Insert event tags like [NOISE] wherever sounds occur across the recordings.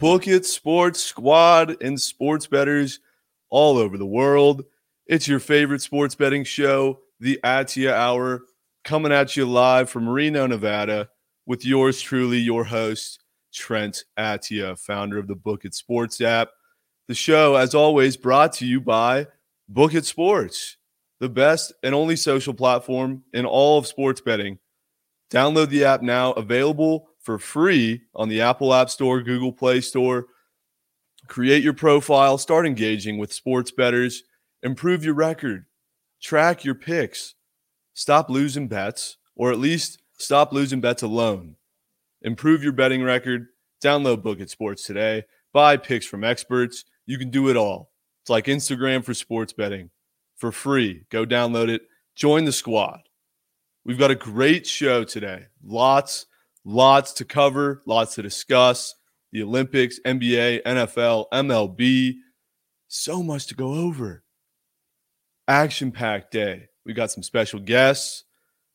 Bookit Sports Squad and sports betters all over the world. It's your favorite sports betting show, the Attyah Hour, coming at you live from Reno, Nevada, with yours truly, your host, Trent Attyah, founder of the Bookit Sports app. The show, as always, brought to you by Bookit Sports, the best and only social platform in all of sports betting. Download the app now, available for free on the Apple App Store, Google Play Store. Create your profile, start engaging with sports betters, improve your record, track your picks, stop losing bets, or at least stop losing bets alone. Improve your betting record. Download Bookit Sports today. Buy picks from experts. You can do it all. It's like Instagram for sports betting for free. Go download it. Join the squad. We've got a great show today. Lots, lots to cover, lots to discuss. The Olympics, NBA, NFL, MLB. So much to go over. Action packed day. We got some special guests.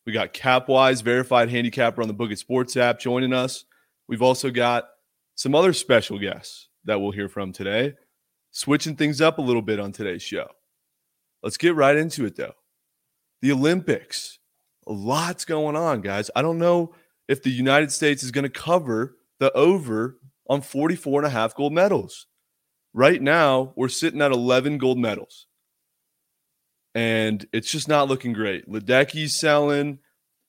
We got CapWize, verified handicapper on the Bookit Sports app, joining us. We've also got some other special guests that we'll hear from today, switching things up a little bit on today's show. Let's get right into it, though. The Olympics a lot's going on, guys. I don't know if the United States is going to cover the over on 44 and a half gold medals. Right now, we're sitting at 11 gold medals. And it's just not looking great. Ledecky's selling,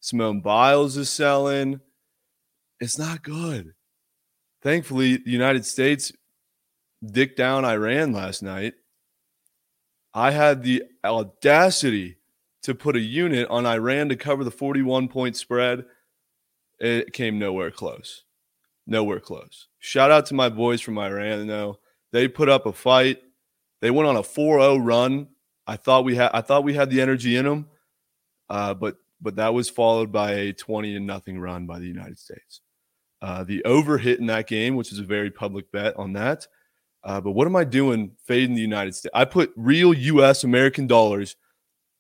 Simone Biles is selling. It's not good. Thankfully, the United States dick down Iran last night. I had the audacity to put a unit on Iran to cover the 41 point spread. It came nowhere close. Nowhere close. Shout out to my boys from Iran though. They put up a fight. They went on a 4-0 run. I thought we had I thought we had the energy in them. Uh, but but that was followed by a 20 and nothing run by the United States. Uh, the over hit in that game, which is a very public bet on that. Uh, but what am I doing fading the United States? I put real US American dollars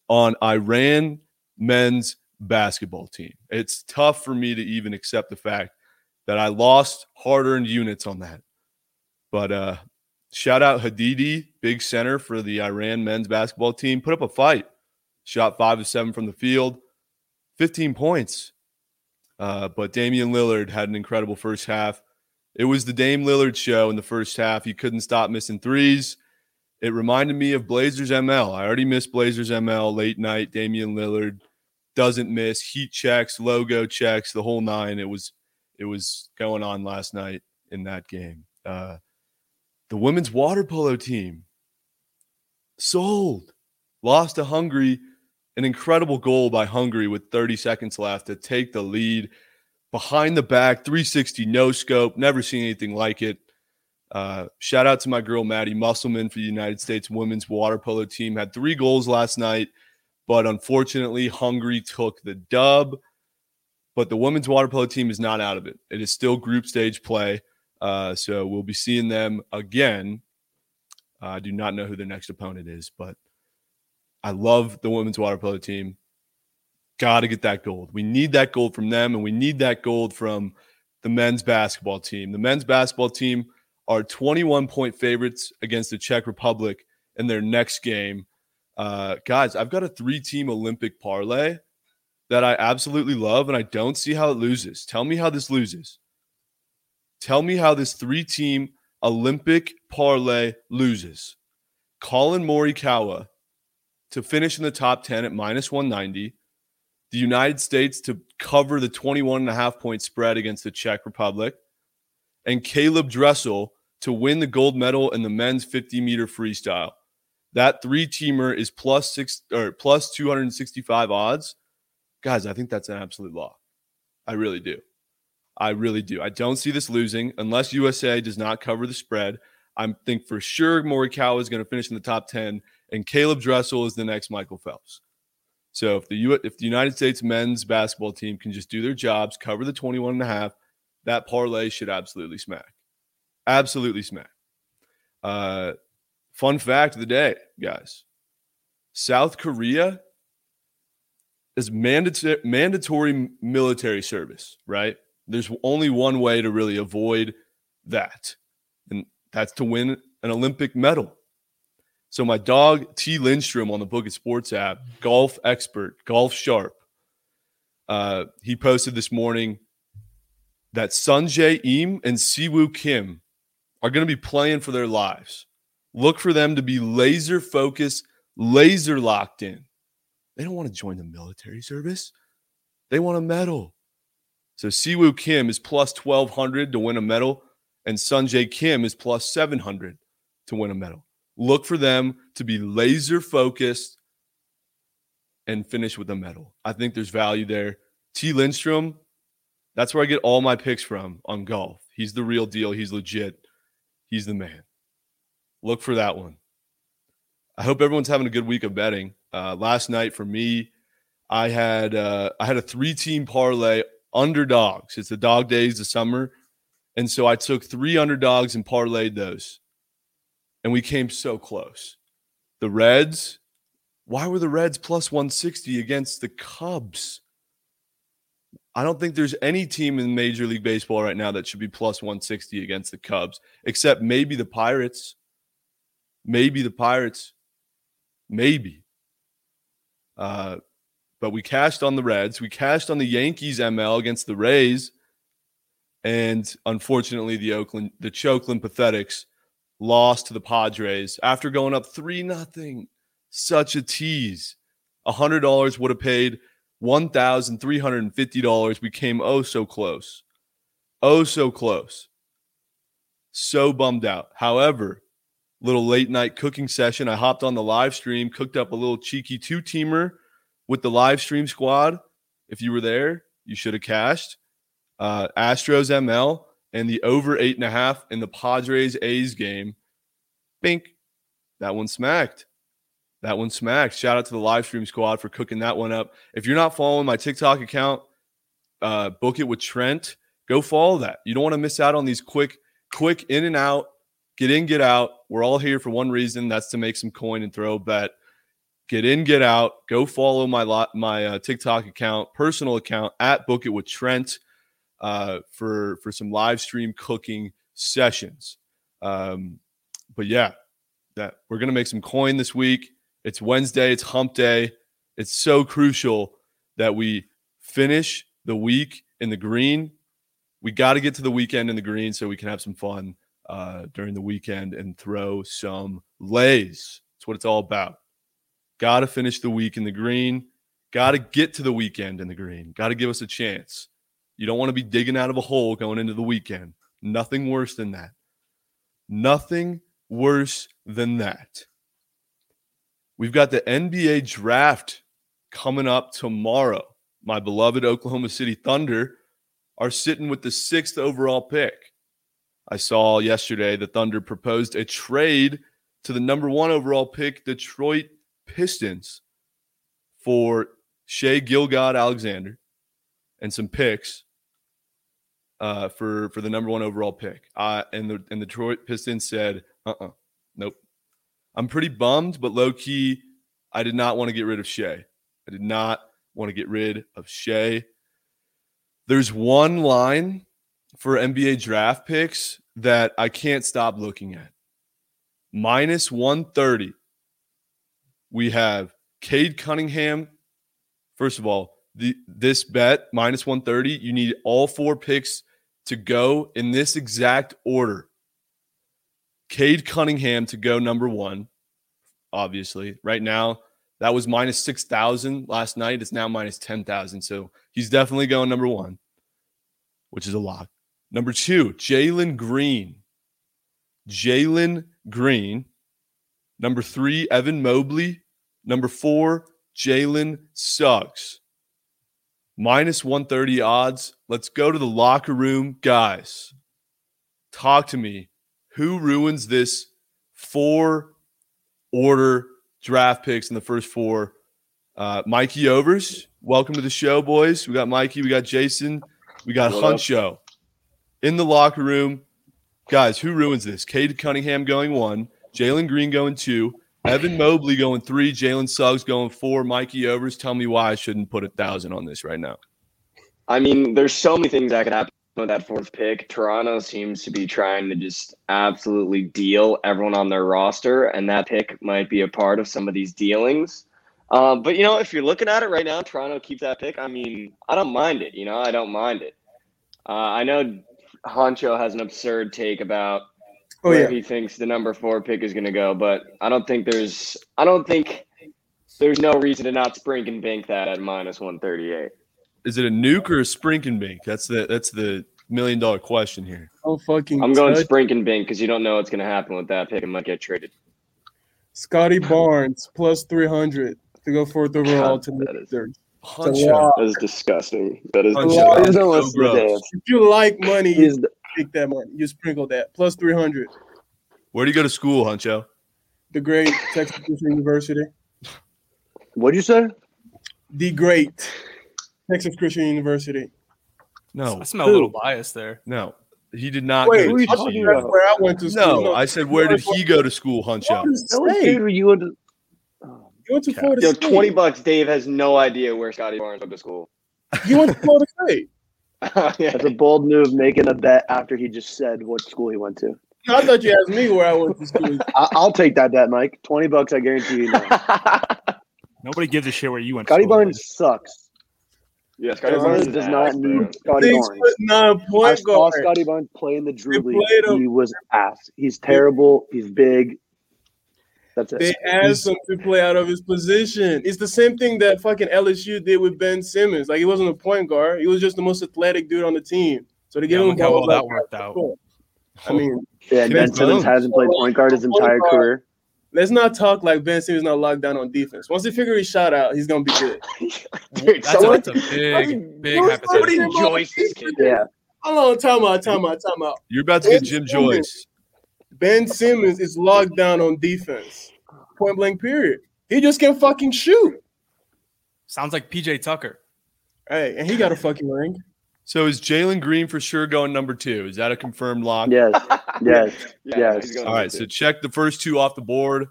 on Iran men's basketball team. It's tough for me to even accept the fact that I lost hard earned units on that. But uh, shout out Haddadi, big center for the Iran men's basketball team, put up a fight. Shot five of seven from the field, 15 points. Uh, but Damian Lillard had an incredible first half. It was the Dame Lillard show in the first half. He couldn't stop missing threes. It reminded me of Blazers ML. I already missed Blazers ML late night. Damian Lillard doesn't miss heat checks, logo checks, the whole nine. It was it was going on last night in that game. Uh, the women's water polo team sold, lost to Hungary. An incredible goal by Hungary with 30 seconds left to take the lead behind the back, 360 no scope. Never seen anything like it. Uh, shout out to my girl Maddie Musselman for the United States women's water polo team. Had three goals last night, but unfortunately, Hungary took the dub. But the women's water polo team is not out of it. It is still group stage play. Uh, so we'll be seeing them again. Uh, I do not know who their next opponent is, but I love the women's water polo team. Got to get that gold. We need that gold from them, and we need that gold from the men's basketball team. The men's basketball team are 21 point favorites against the Czech Republic in their next game. Uh, guys, I've got a three team Olympic parlay that I absolutely love, and I don't see how it loses. Tell me how this loses. Tell me how this three team Olympic parlay loses. Collin Morikawa to finish in the top 10 at minus 190. The United States to cover the 21 and a half point spread against the Czech Republic. And Caeleb Dressel to win the gold medal in the men's 50 meter freestyle. That three teamer is plus six or plus 265 odds. Guys, I think that's an absolute law. I really do. I really do. I don't see this losing unless USA does not cover the spread. I think for sure Morikawa is going to finish in the top 10 and Caeleb Dressel is the next Michael Phelps. So if the U- if the United States men's basketball team can just do their jobs, cover the 21 and a half, that parlay should absolutely smack. Absolutely smack. Uh, fun fact of the day, guys South Korea is mandatory, mandatory military service, right? There's only one way to really avoid that, and that's to win an Olympic medal. So my dog T Lindstrom on the Bookit Sports app, golf expert, golf sharp, uh, he posted this morning that Sungjae Im and Siwoo Kim are going to be playing for their lives. Look for them to be laser focused, laser locked in. They don't want to join the military service. They want a medal. So Siwoo Kim is plus 1200 to win a medal, and Sungjae Kim is plus 700 to win a medal. Look for them to be laser focused and finish with a medal. I think there's value there. T Lindstrom, that's where I get all my picks from on golf. He's the real deal. He's legit. He's the man. Look for that one. I hope everyone's having a good week of betting. Uh, last night for me, I had uh, I had a three team parlay underdogs. It's the dog days of summer, and so I took three underdogs and parlayed those, and we came so close. The Reds. Why were the Reds plus 160 against the Cubs? I don't think there's any team in Major League Baseball right now that should be plus 160 against the Cubs, except maybe the Pirates. Maybe the Pirates. Maybe. Uh, but we cashed on the Reds. We cashed on the Yankees ML against the Rays. And unfortunately, the Oakland, the Chokeland Pathetics lost to the Padres after going up 3 nothing. Such a tease. $100 would have paid $1,350. We came oh so close. Oh so close. So bummed out. However, little late night cooking session. I hopped on the live stream, cooked up a little cheeky two teamer with the live stream squad. If you were there, you should have cashed. Uh, Astros ML and the over eight and a half in the Padres A's game. Bink. That one smacked. That one smacked. Shout out to the live stream squad for cooking that one up. If you're not following my TikTok account, uh, book it with Trent. Go follow that. You don't want to miss out on these quick, quick in and out, get in, get out. We're all here for one reason. That's to make some coin and throw a bet. Get in, get out. Go follow my lot, my uh, TikTok account, personal account at Book It with Trent uh, for for some live stream cooking sessions. Um, but yeah, that we're gonna make some coin this week. It's Wednesday. It's Hump Day. It's so crucial that we finish the week in the green. We got to get to the weekend in the green so we can have some fun uh, during the weekend and throw some lays. That's what it's all about. Got to finish the week in the green. Got to get to the weekend in the green. Got to give us a chance. You don't want to be digging out of a hole going into the weekend. Nothing worse than that. Nothing worse than that. We've got the NBA draft coming up tomorrow. My beloved Oklahoma City Thunder are sitting with the sixth overall pick. I saw yesterday the Thunder proposed a trade to the number one overall pick, Detroit Pistons, for Shai Gilgeous-Alexander and some picks uh, for for the number one overall pick. Uh, and the and the Detroit Pistons said, "Uh, uh nope." I'm pretty bummed, but low key, I did not want to get rid of Shai. I did not want to get rid of Shai. There's one line for NBA draft picks that I can't stop looking at. Minus 130. We have Cade Cunningham. First of all, the, this bet, minus 130, you need all four picks to go in this exact order. Cade Cunningham to go number one, obviously. Right now, that was minus 6,000 last night. It's now minus 10,000. So he's definitely going number one, which is a lock. Number two, Jalen Green. Jalen Green. Number three, Evan Mobley. Number four, Jalen Suggs. Minus 130 odds. Let's go to the locker room. Guys, talk to me who ruins this four order draft picks in the first four? Uh, Mikey Overs, welcome to the show, boys. We got Mikey, we got Jason, we got what Huncho up? In the locker room. Guys, who ruins this? Cade Cunningham going one, Jalen Green going two, Evan Mobley going three, Jalen Suggs going four, Mikey Overs. Tell me why I shouldn't put a thousand on this right now. I mean, there's so many things that could happen with that fourth pick, Toronto seems to be trying to just absolutely deal everyone on their roster, and that pick might be a part of some of these dealings. Um, but you know, if you're looking at it right now, Toronto keeps that pick. I mean, I don't mind it. You know, I don't mind it. Uh, I know Honcho has an absurd take about Oh where yeah. he thinks the number four pick is going to go, but I don't think there's. I don't think there's no reason to not sprink and bank that at minus one thirty eight. Is it a nuke or a sprinking bank? That's the that's the million dollar question here. I'm fucking. I'm going touched. sprink and bank because you don't know what's going to happen with that pick. It might get traded. Scottie Barnes plus three hundred to go fourth overall God, to the that is- Wizards. It's a Huncho. That is disgusting. That is Huncho. disgusting. He's so gross. If you like money, you He's the, pick that money. You sprinkle that plus three hundred. Where do you go to school, Huncho? The great Texas Christian University. what'd you say? The great Texas Christian University. No, I smell a little bias there. no, he did not. Wait, go who are you to I talking TCU. think that's about? where I went to school. No, I said where did he go to school, Huncho? Florida That State. dude when you went to. Oh, You went to Okay. Florida Yo, State. twenty bucks. Dave has no idea where Scottie Barnes went to school. You went to Florida [LAUGHS] State. yeah. That's a bold move, making a bet after he just said what school he went to. I thought you asked me where I went to school. [LAUGHS] I, I'll take that bet, Mike. Twenty bucks, I guarantee you. Know. [LAUGHS] Nobody gives a shit where you went. to Scottie school, Barnes sucks. yeah, Scottie Scottie Barnes Barnes does an not need bro. Scottie Six Barnes. foot nine I saw guard. Scottie Barnes play in the Drew League. He was ass. He's terrible. He's big. That's it. They asked him to play out of his position. It's the same thing that fucking LSU did with Ben Simmons. Like he wasn't a point guard. He was just the most athletic dude on the team. So they Yeah, him how ball well that worked out. I mean, yeah, and Ben Simmons Jones. hasn't played point guard his entire career. let's not talk like Ben Simmons not locked down on defense. Once he figure his shot out, he's gonna be good. [LAUGHS] Dude, That's, a, someone, that's a big, big Somebody somebody hypothetical. Joyce this kid. Yeah, Hold on, time out, time out, time out. You're about to get Jim Joyce. Ben Simmons is locked down on defense. Point blank period. He just can't fucking shoot. Sounds like PJ Tucker. Hey, and he got a fucking ring. So is Jalen Green for sure going number two? Is that a confirmed lock? yes, [LAUGHS] yes. Yeah, Yes. All right, to so check the first two off the board.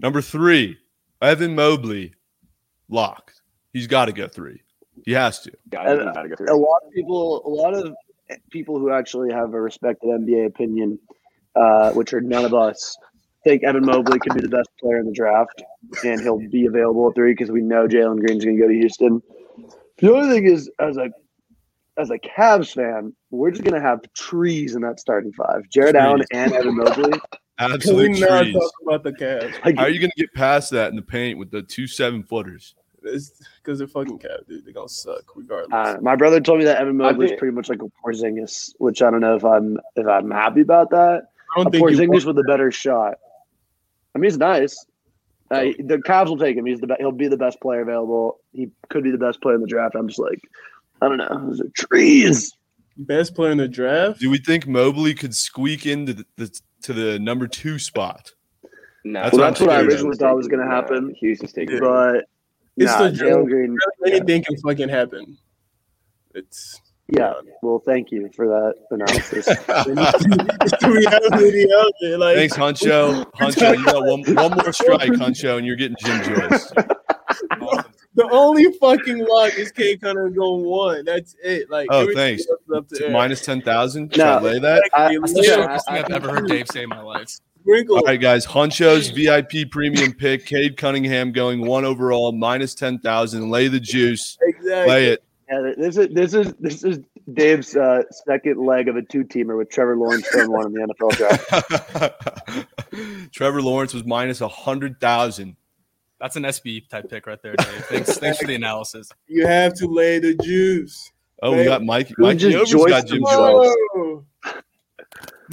Number three, Evan Mobley, locked. He's got to go three. He has to. Yeah, I think he's gotta go A lot of people, a lot of people who actually have a respected NBA opinion, uh, which are none of us, think Evan Mobley could be the best player in the draft, and he'll be available at three because we know Jalen Green's going to go to Houston. The only thing is, as a as a Cavs fan, we're just going to have trees in that starting five: Jarrett Allen and Evan Mobley. [LAUGHS] Can we Absolute not trees. talk about the Cavs? Like, How are you going to get past that in the paint with the two seven footers? Because they're fucking Cavs, dude. They're gonna suck regardless. Uh, my brother told me that Evan I Mobley is pretty much like a Porzingis, which I don't know if I'm if I'm happy about that. I A don't think you Porzingis with a better shot. I mean, he's nice. Uh, the Cavs will take him. He's the be- he'll be the best player available. He could be the best player in the draft. I'm just like, I don't know. Those are trees. best player in the draft. Do we think Mobley could squeak into the, the to the number two spot? No, That's what I'm what I originally thought was going to happen. Houston's taking. It. But It's nah, the Jalen Green. Anything can fucking happen. It's Yeah. Well, thank you for that analysis. reality of it. Like Thanks, Huncho. Huncho, you got one, one more strike, Huncho, and you're getting Jim Joyce. [LAUGHS] the only fucking lock is K Connor going one. That's it. Like Oh, thanks. else is Up to air. Minus 10,000? Should No. I lay that? I- That's the Yeah, sharpest thing I've ever heard Dave say in my life. Sprinkle. All right, guys. Huncho's VIP premium pick, Cade Cunningham going one overall, minus 10,000. Lay the juice. Exactly. Lay it. Yeah, this is this is this is Dave's uh, second leg of a two teamer with Trevor Lawrence going one in the NFL draft. [LAUGHS] Trevor Lawrence was minus a minus 100,000. That's an SB type pick right there, Dave. Thanks, thanks for the analysis. You have to lay the juice. Oh, we got Mike. Who Mike just Overs got Jim himself? Joyce.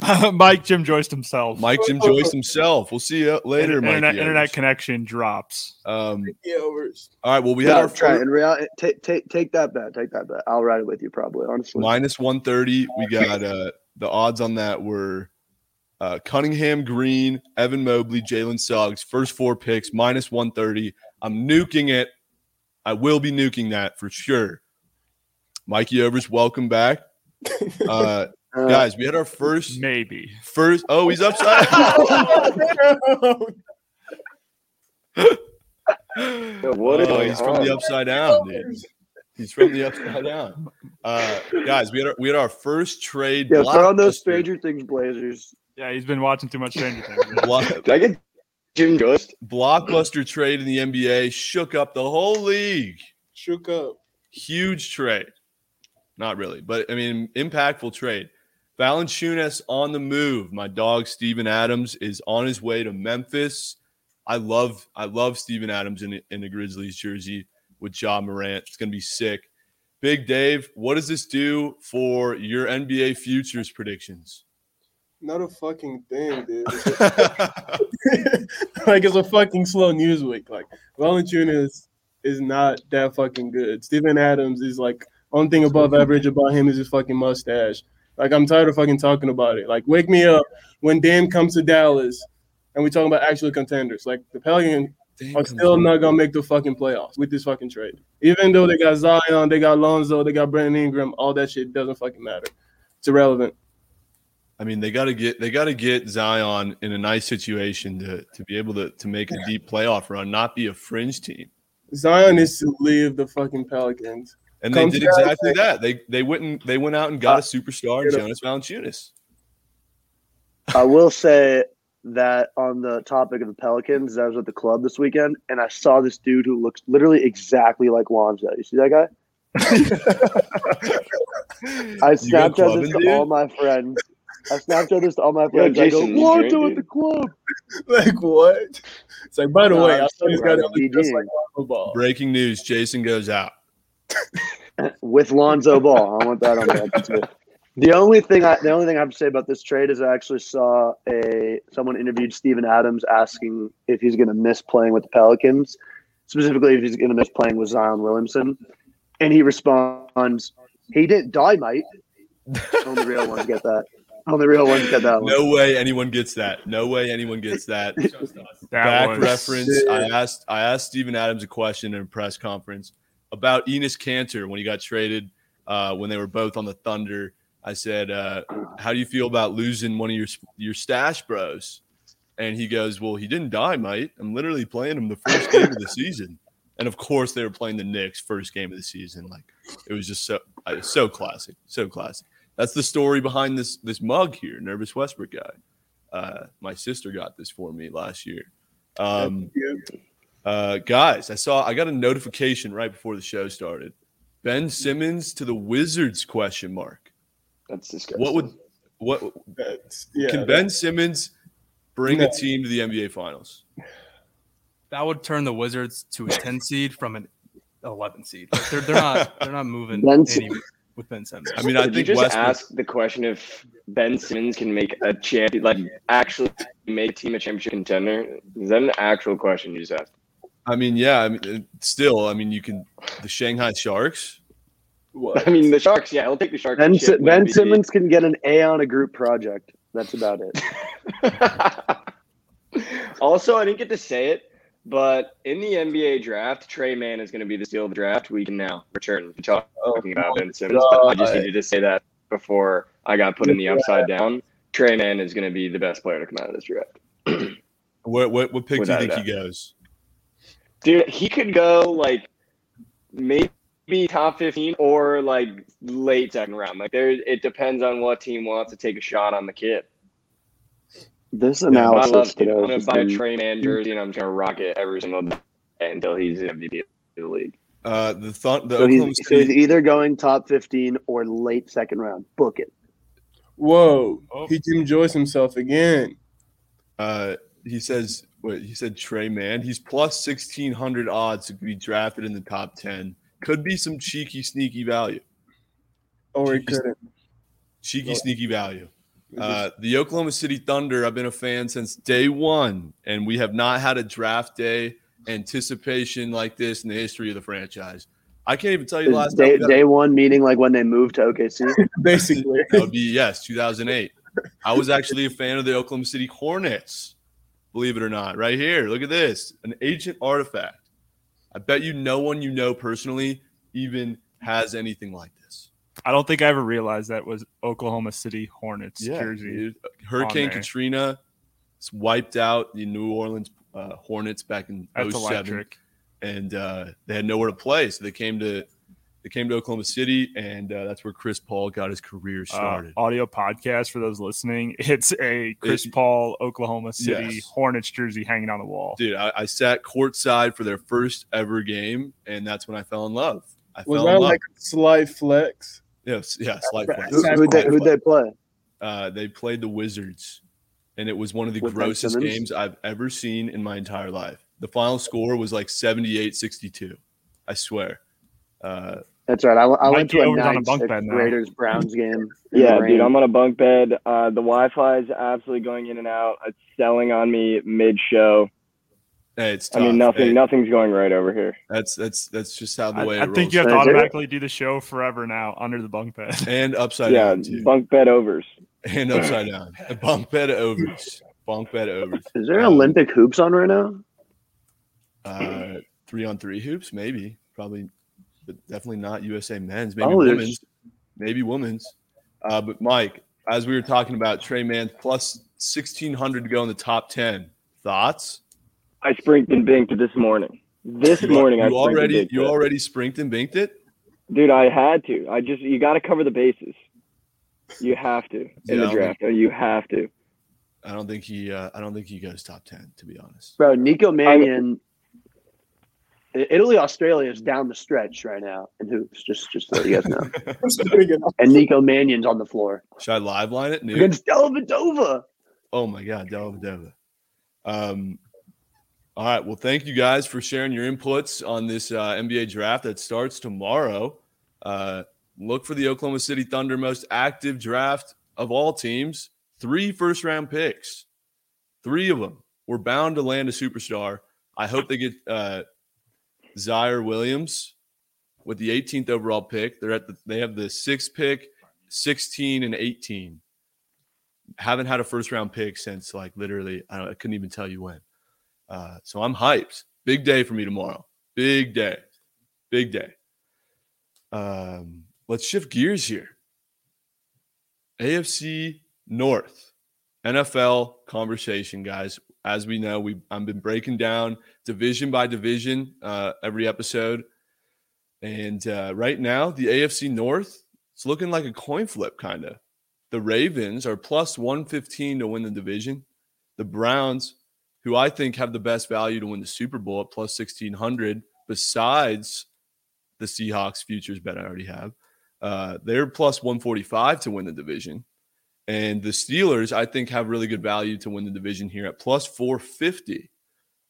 Whoa. [LAUGHS] Mike Jim Joyce himself. Mike Jim Joyce himself. We'll see you later, Mike. internet, internet connection drops. Um, Yeah, overs. all right. Well, we had our try first, in reality. Take take take that bet. Take that bet. I'll ride it with you probably. Honestly, minus 130. We got uh, the odds on that were uh, Cunningham, Green, Evan Mobley, Jalen Suggs. First four picks, minus 130. I'm nuking it. I will be nuking that for sure. Mikey Overs, welcome back. [LAUGHS] Uh, Uh, guys, we had our first, Maybe. first. Oh, he's upside. [LAUGHS] [LAUGHS] what is oh, he's from the upside down, dude. He's from the upside down. Uh, guys, we had our, we had our first trade. Yeah, throw on those Stranger Things Blazers. Yeah, he's been watching too much Stranger Things. [LAUGHS] block- Did I get Jim Joyce? blockbuster trade in the NBA shook up the whole league. Shook up. Huge trade. Not really, but I mean, impactful trade. Valanciunas on the move. My dog Steven Adams is on his way to Memphis. I love I love Steven Adams in in the Grizzlies jersey with Ja Morant. It's gonna be sick. Big Dave, what does this do for your NBA futures predictions? Not a fucking thing, dude. [LAUGHS] [LAUGHS] like it's a fucking slow news week. Like Valanciunas is not that fucking good. Steven Adams is like only thing above average about him is his fucking mustache. Like I'm tired of fucking talking about it. Like wake me up when Dame comes to Dallas and we talking about actual contenders. Like the Pelicans are still not gonna make the fucking playoffs with this fucking trade. Even though they got Zion, they got Lonzo, they got Brandon Ingram, all that shit doesn't fucking matter. It's irrelevant. I mean, they got to get they got to get Zion in a nice situation to to be able to to make a deep playoff run, not be a fringe team. Zion is to leave the fucking Pelicans. And they did back, exactly that. They they went and they went out and got Uh, a superstar in get Jonas Valanciunas. I will say that on the topic of the Pelicans, I was at the club this weekend and I saw this dude who looks literally exactly like Lonzo. You see that guy? [LAUGHS] I You go Snapchat this to dude? all my friends. I Snapchat this to all my Yo, friends. I go, Lonzo at the club. [LAUGHS] like what? It's like by the No, way, I'm I saw this guy that looks just DJing. like football. Breaking news: Jason goes out. [LAUGHS] with Lonzo Ball. I want that on the record too. The only thing I the only thing I have to say about this trade is I actually saw a someone interviewed Steven Adams asking if he's going to miss playing with the Pelicans, specifically if he's going to miss playing with Zion Williamson, and he responds, "He didn't die, mate." Only real ones get that. Only real ones get that one. No way anyone gets that. No way anyone gets that. That Back was reference. I asked I asked Steven Adams a question in a press conference about Enes Kanter when he got traded uh, when they were both on the Thunder. I said, uh, "How do you feel about losing one of your your stash bros?" And he goes, "Well, he didn't die, mate. I'm literally playing him the first game of the season." And of course, they were playing the Knicks first game of the season. Like it was just so so classic, so classic. That's the story behind this this mug here, Nervous Westbrook guy. Uh, my sister got this for me last year. Um, uh, guys, I saw I got a notification right before the show started. Ben Simmons to the Wizards? Question mark. That's disgusting. What would what yeah, can Ben Simmons bring No. a team to the NBA Finals? That would turn the Wizards to a 10 seed from an 11 seed. Like, they're, they're not [LAUGHS] they're not moving Ben- any with Ben Simmons. I mean, I Did you think just Westbrook. ask the question if Ben Simmons can make a champion, like actually make a team a championship contender? Is that an actual question you just asked? I mean, yeah. I mean, uh, still, I mean, you can the Shanghai Sharks. What? I mean, the Sharks. Yeah, I'll take the Sharks. Ben, to Ben Simmons can get an A on a group project. That's about it. [LAUGHS] also, I didn't get to say it, but in the NBA draft, Tre Mann is going to be the steal of the draft. We can now return to talking about Ben Simmons, but I just God. needed to say that before I got put in the upside down. Tre Mann is going to be the best player to come out of this draft. [CLEARS THROAT] What what, what pick do you think he goes? Dude, he could go like maybe top 15 or like late second round. Like there it depends on what team wants to take a shot on the kid. This I analysis love today. I'm gonna just buy a been- Tre Mann jersey and I'm just gonna rock it every single day until he's MVP of the league. Uh, the th- the So Oklahoma he's, so he's either going top 15 or late second round. Book it. Whoa, Oh. he Jim Joyce himself again. Uh, he says what he said. Tre Mann. He's plus sixteen hundred odds to be drafted in the top ten. Could be some cheeky, sneaky value. Or he Jeez. couldn't. Cheeky, sneaky value. Uh, the Oklahoma City Thunder, I've been a fan since day one, and we have not had a draft day anticipation like this in the history of the franchise. I can't even tell you last Day, day one meaning like when they moved to OKC. [LAUGHS] basically. that would be yes, 2008. I was actually a fan of the Oklahoma City Hornets, believe it or not. Right here, look at this, an ancient artifact. I bet you no one you know personally even has anything like this. I don't think I ever realized that was Oklahoma City Hornets jersey. dude. Hurricane. Katrina wiped out the New Orleans uh, Hornets back in That's 07, electric. and uh, they had nowhere to play, so they came to They came to Oklahoma City, and uh, that's where Chris Paul got his career Uh, started. audio podcast for those listening. [LAUGHS] It's a Chris It- Paul Oklahoma City Yes. Hornets jersey hanging on the wall. Dude, I, I sat courtside for their first ever game, and that's when I fell in love. I Was fell in that love. like a slight flex? yes, yeah, slight flex. Who, who'd, they, who'd they play? Uh, they played the Wizards, and it was one of the With grossest games I've ever seen in my entire life. The final score was like 78 62. I swear. Uh, That's right. I, I went to a overs on a bunk bed now. Raiders Browns game. Yeah, dude, I'm on a bunk bed. Uh, the Wi-Fi is absolutely going in and out. It's selling on me mid-show. hey, it's I mean, nothing, Hey, nothing's going right over here. That's that's that's just how the I, way I it think you have rolls. to Is it? automatically do the show forever now under the bunk bed. [LAUGHS] and upside yeah, down too. bunk bed overs. and upside down. [LAUGHS] Bunk bed overs. Bunk bed overs. Is there Um, Olympic hoops on right now? Uh, three on three hoops, maybe, probably, but definitely not USA men's. Maybe Oh, women's. Maybe women's. Uh, but Mike, as we were talking about Tre Mann plus sixteen hundred to go in the top ten. Thoughts? I sprinked and binked this morning. This You, morning, I you sprinked and already you it. already sprinked and binked it. Dude, I had to. I just you got to cover the bases. You have to in Yeah, the I'll- draft. You have to. I don't think he. Uh, I don't think he goes top ten. To be honest. Bro, Nico Mannion. I- Italy, Australia is down the stretch right now in hoops. Just, [LAUGHS] just so you guys know. and Nico Mannion's on the floor Should I live line it? Nude? against Dellavedova. Oh my God, Dellavedova. Um, all right. Well, thank you guys for sharing your inputs on this uh, NBA draft that starts tomorrow. Uh, look for the Oklahoma City Thunder most active draft of all teams. Three first round picks, three of them. We're bound to land a superstar. I hope they get uh, Ziaire Williams with the 18th overall pick. They're at the, they have the sixth pick, 16 and 18 haven't had a first round pick since like literally I, I couldn't even tell you when. Uh, so I'm hyped. Big day for me tomorrow. Big day. Big day. Um, let's shift gears here. AFC North NFL conversation, guys. As we know, we I've been breaking down division by division uh, every episode, and uh, right now the AFC North it's looking like a coin flip, kind of. The Ravens are plus 115 to win the division. The Browns, who I think have the best value to win the Super Bowl at plus 1600, besides the Seahawks futures bet I already have, uh, they're plus 145 to win the division. And the Steelers, I think, have really good value to win the division here at plus 450.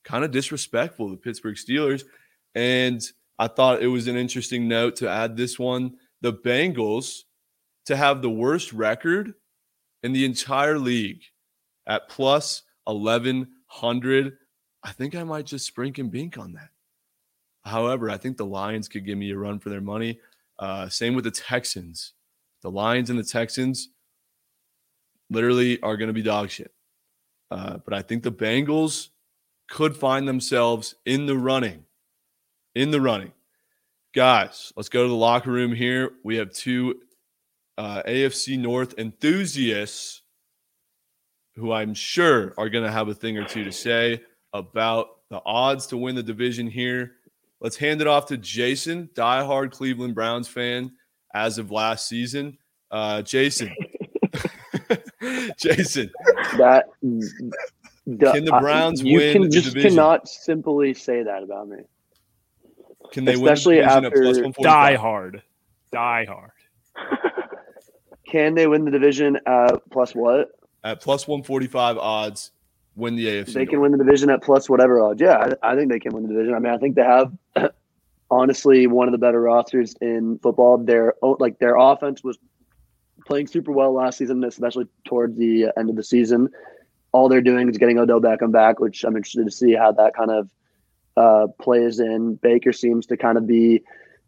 Kind of disrespectful, the Pittsburgh Steelers. And I thought it was an interesting note to add this one. The Bengals to have the worst record in the entire league at plus 1100. I think I might just sprink and bink on that. However, I think the Lions could give me a run for their money. Uh, same with the Texans. The Lions and the Texans literally are going to be dog shit. Uh, but I think the Bengals could find themselves in the running. In the running. Guys, let's go to the locker room here. We have two uh, AFC North enthusiasts who I'm sure are going to have a thing or two to say about the odds to win the division here. Let's hand it off to Jason, diehard Cleveland Browns fan as of last season. Uh, Jason, [LAUGHS] [LAUGHS] Jason, That Can the Browns you win can the just division? cannot simply say that about me. can they Especially win the division after at plus Die hard. Die hard. [LAUGHS] Can they win the division at plus what? At plus 145 odds, win the AFC. They can North. win the division at plus whatever odds. Yeah, I, I think they can win the division. I mean, I think they have [CLEARS THROAT] honestly one of the better rosters in football. Their like their offense was playing super well last season, especially towards the end of the season. All they're doing is getting Odell Beckham back, which I'm interested to see how that kind of uh, plays in. Baker seems to kind of be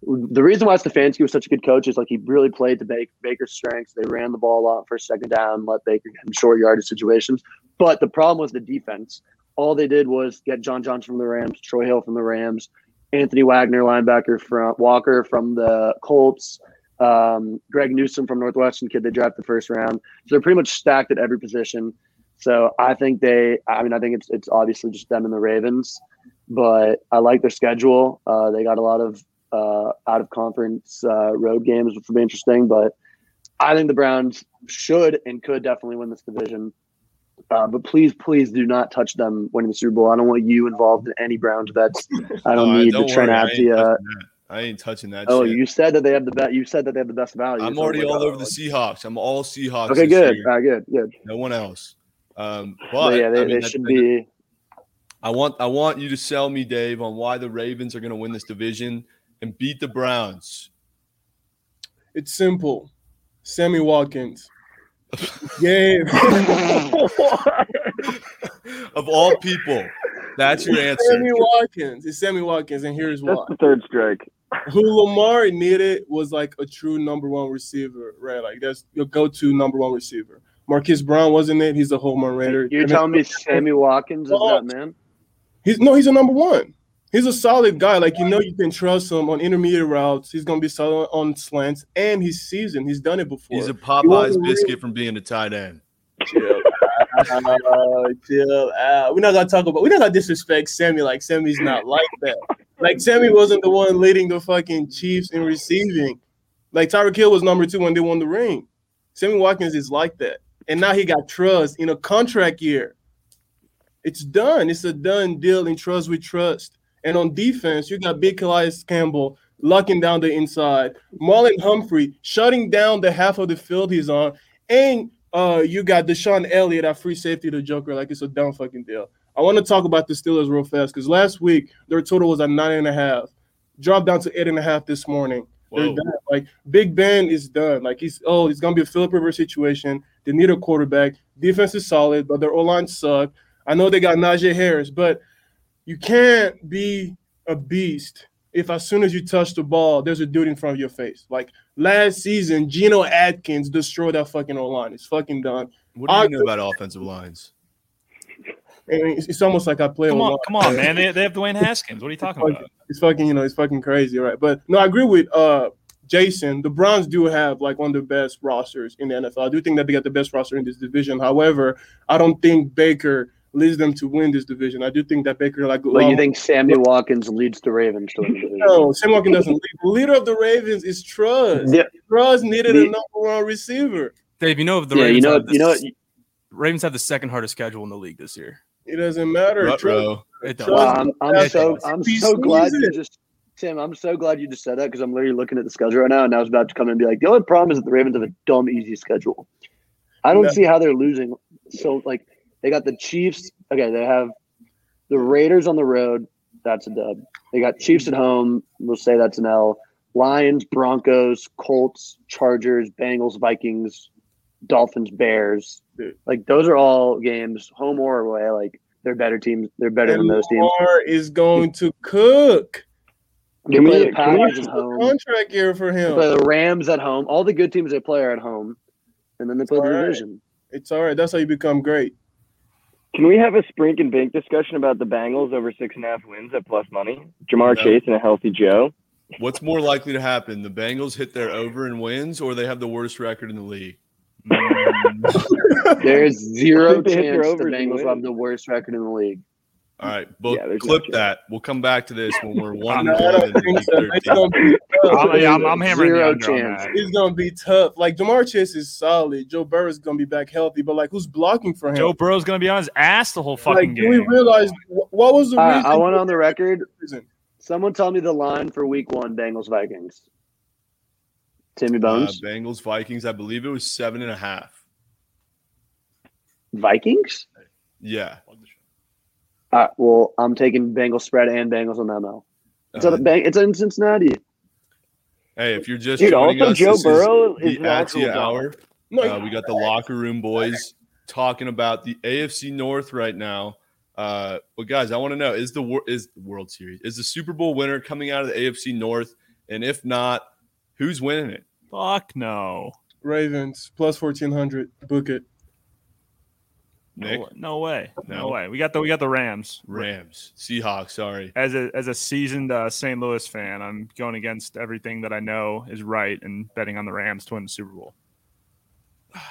the reason why Stefanski was such a good coach is like he really played to Baker, Baker's strengths. They ran the ball a lot for second down, let Baker get in short yardage situations. But the problem was the defense. All they did was get John Johnson from the Rams, Troy Hill from the Rams, Anthony Wagner, linebacker from Walker from the Colts, um, Greg Newsome from Northwestern, kid they drafted the first round. So they're pretty much stacked at every position. So I think they, I mean, I think it's it's obviously just them and the Ravens, but I like their schedule. Uh, they got a lot of uh, out of conference uh, road games, which will be interesting. But I think the Browns should and could definitely win this division. Uh, but please, please do not touch them winning the Super Bowl. I don't want you involved in any Browns bets. I don't Uh, [LAUGHS] need the Trent Attyah. Touching that. I ain't touching that. Oh, shit. you said that they have the best. You said that they have the best value. I'm so already like, all oh, over the Seahawks. I'm all Seahawks. Okay, good. year. All right, good, good. No one else. Um, but, But yeah, they, I mean, they should be. I want I want you to sell me, Dave, on why the Ravens are going to win this division and beat the Browns. It's simple. Sammy Watkins. Game. [LAUGHS] of all people, that's your answer. Sammy Watkins. It's Sammy Watkins, and here's why. That's why. the third strike. Who Lamar needed was like a true number one receiver, right? Like that's your go-to number one receiver. Marquise Brown wasn't it? He's a home run raider. You're And then- telling me Sammy Watkins is that man? He's no, he's a number one. He's a solid guy. Like you know, you can trust him on intermediate routes. He's gonna be solid on slants, and he's seasoned. He's done it before. He's a Popeyes biscuit from being a tight end. chill out, chill out. We're not gonna talk about. We're not gonna disrespect Sammy. Like Sammy's not like that. Like Sammy wasn't the one leading the fucking Chiefs in receiving. Like Tyreek Hill was number two when they won the ring. Sammy Watkins is like that, and now he got trust in a contract year. It's done. It's a done deal in trust with trust. And on defense, you got Big Calais Campbell locking down the inside, Marlon Humphrey shutting down the half of the field he's on, and uh, you got DeShon Elliott at free safety, the Joker. Like it's a dumb fucking deal. I want to talk about the Steelers real fast because last week their total was at nine and a half, dropped down to eight and a half this morning. They're Whoa. done. Like Big Ben is done. Like he's oh, it's gonna be a Philip Rivers situation. They need a quarterback. Defense is solid, but their O line suck. I know they got Najee Harris, but you can't be a beast if as soon as you touch the ball, there's a dude in front of your face. Like last season, Geno Atkins destroyed that fucking O line. It's fucking done. What do you I- know about offensive lines? I mean, it's, it's almost like I play Come on, O-line. come on, man. They, they have Dwayne Haskins. What are you talking about? It's fucking, you know, it's fucking crazy, right? But no, I agree with uh Jason. The Browns do have like one of the best rosters in the NFL. I do think that they got the best roster in this division. However, I don't think Baker leads them to win this division. I do think that Baker like But you um, think Sammy Watkins leads the Ravens to win the division? no, Sam Watkins doesn't lead. The leader of the Ravens is Trust. Yeah. Trust needed a number one receiver. Dave, you know the Yeah, Ravens you know, have the, you know, s- Ravens have the second hardest schedule in the league this year. It doesn't matter. Trust, Ruh-roh. It does. Wow, I'm, I'm so. I'm so glad you just Sam. I'm so glad you just said that because I'm literally looking at the schedule right now, and I was about to come in and be like, the only problem is that the Ravens have a dumb easy schedule. I don't No. see how they're losing. So like they got the Chiefs. Okay, they have the Raiders on the road. That's a dub. They got Chiefs at home. We'll say that's an L. Lions, Broncos, Colts, Chargers, Bengals, Vikings, Dolphins, Bears. Dude. Like those are all games, home or away. Like they're better teams. They're better And than those teams. Lamar is going to cook. They Can play the Packers at a home. contract year for They him. play the Rams at home. All the good teams they play are at home, and then they play All the right. division. It's all right. That's how you become great. Can we have a sprink and bink discussion about the Bengals over six and a half wins at plus money? Ja'Marr No. Chase and a healthy Joe. What's more likely to happen? The Bengals hit their over and wins, or they have the worst record in the league? [LAUGHS] There's zero think they hit their chance the Bengals have the worst record in the league. All right, [LAUGHS] book, Yeah, there's no clip that. We'll come back to this when we're [LAUGHS] one No, I one don't think so. It's gonna be tough. [LAUGHS] I'm, yeah, I'm, I'm hammering the Zero under chance. It's gonna be tough. Like Ja'Marr Chase is solid. Joe Burrow is gonna be back healthy, but like who's blocking for him? Joe Burrow's going to be on his ass the whole fucking like, do we game. realize what was the All right, reason? I went on the record. reason? Someone tell me the line for Week One, Bengals Vikings. Timmy Uh, Bones, Bengals Vikings. I believe it was seven and a half. Vikings. Yeah. All right, well, I'm taking Bengals spread and Bengals on that now. It's, Uh, Bang- it's in Cincinnati. hey, if you're just Dude, joining also us, Joe this is Burrow is the actual hour. No, Uh, we got the locker room boys talking about the AFC North right now. Uh, but guys, I want to know: is the is the World Series is the Super Bowl winner coming out of the AFC North? And if not, who's winning it? Fuck no. Ravens plus fourteen hundred. Book it. Nick, No, no way. No. No. way. We got the we got the Rams. Rams, Seahawks. Sorry, As a as a seasoned uh, St. Louis fan, I'm going against everything that I know is right and betting on the Rams to win the Super Bowl.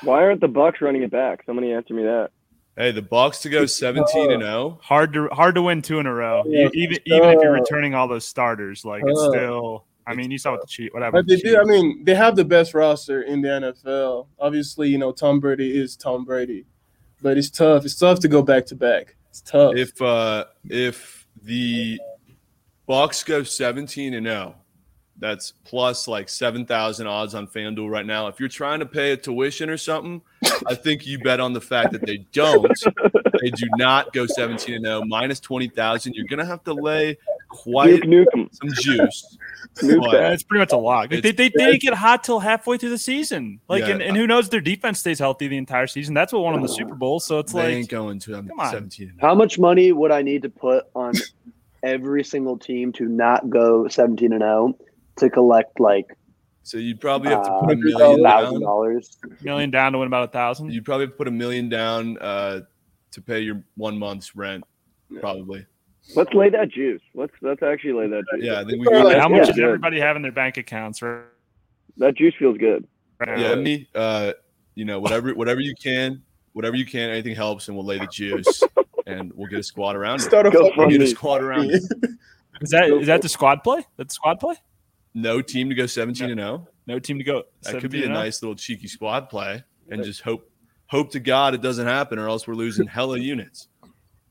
Why aren't the Bucks running it back? Somebody answer me that. hey, the Bucks to go seventeen and oh. zero. Hard to hard to win two in a row. Yeah, even it's even if you're returning all those starters, like it's still I mean, you saw what the cheat. whatever. But they the do. I mean, they have the best roster in the NFL. Obviously, you know Tom Brady is Tom Brady, but it's tough. It's tough to go back to back. It's tough. If uh if the Bucks go 17 and 0, that's plus like 7,000 odds on FanDuel right now. If you're trying to pay a tuition or something, I think you bet on the fact that they don't. they do not go 17 and 0 minus 20,000. You're going to have to lay quite Nuke Nukem. some juice. [LAUGHS] Nuke that. it's pretty much a lock. They, they, they didn't get hot till halfway through the season. Like, Yeah. and, and who knows? Their defense stays healthy the entire season. That's what won them the Super Bowl. So it's they like, ain't going to come on. 17 How much money would I need to put on every single team to not go 17 and 0 to collect like So you'd probably have to put a uh, million thousand down. dollars? million down to win about a thousand. You'd probably have to put a million down uh, to pay your one month's rent. Probably. Let's lay that juice. Let's let's actually lay that juice. Yeah, I think we Well, can. How Yeah, much does everybody have in their bank accounts right That juice feels good. now? Yeah, me. Uh, you know, whatever, whatever you can, whatever you can, anything helps, and we'll lay the juice, and we'll get a squad around it. Start a Go fucking- We'll get a squad around is that is that the squad play? That's squad play? No team to go seventeen and zero. No team to go. That could be a 17 and oh? nice little cheeky squad play, and just hope, hope to God it doesn't happen, or else we're losing hella units.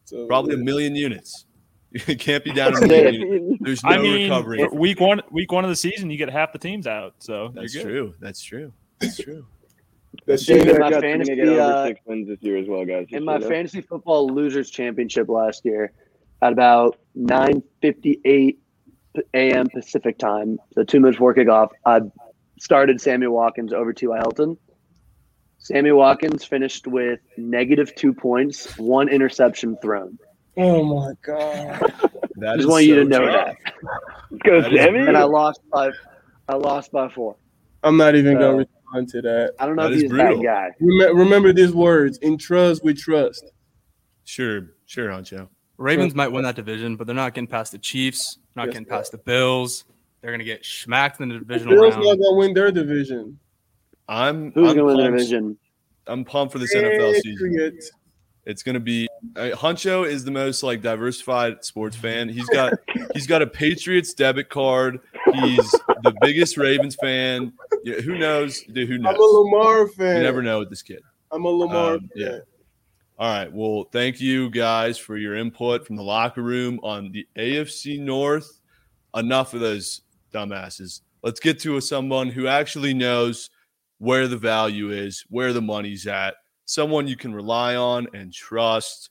So, Probably a million units. [LAUGHS] It can't be down a million. There's no I mean, recovery. week one, week one of the season, you get half the teams out. So That's you're true. That's true. That's true. [LAUGHS] That's Dude, true. in my Jets are gonna fantasy, get over uh, six wins this year as well, guys. In my know. fantasy football losers championship last year, at about 9:58 a.m. Pacific time, so two minutes before kickoff, I started Sammy Watkins over T.Y. Hilton. Sammy Watkins finished with negative two points, one interception thrown. Oh my god. I Just is want you to know tough. [LAUGHS] that. Go, That is Sammy. And I lost by, I lost by four. I'm not even So- gonna respond to that. I don't know That if is he's brutal. that guy. Remember, remember these words: in trust we trust. Sure, sure, Huncho. Ravens might win that division, but they're not getting past the Chiefs. Not Yes, getting they past the Bills. They're gonna get smacked in the The divisional Bills not gonna win their division. I'm Who's I'm going to win the division? I'm pumped for this NFL season. It's gonna be uh, Huncho is the most like diversified sports fan. He's got [LAUGHS] he's got a Patriots debit card. He's the biggest Ravens fan. Yeah, who knows? Dude, who knows? I'm a Lamar fan. You never know with this kid. I'm a Lamar Um, fan. yeah. All right. Well, thank you guys for your input from the locker room on the AFC North. Enough of those dumbasses. Let's get to someone who actually knows where the value is, where the money's at, someone you can rely on and trust.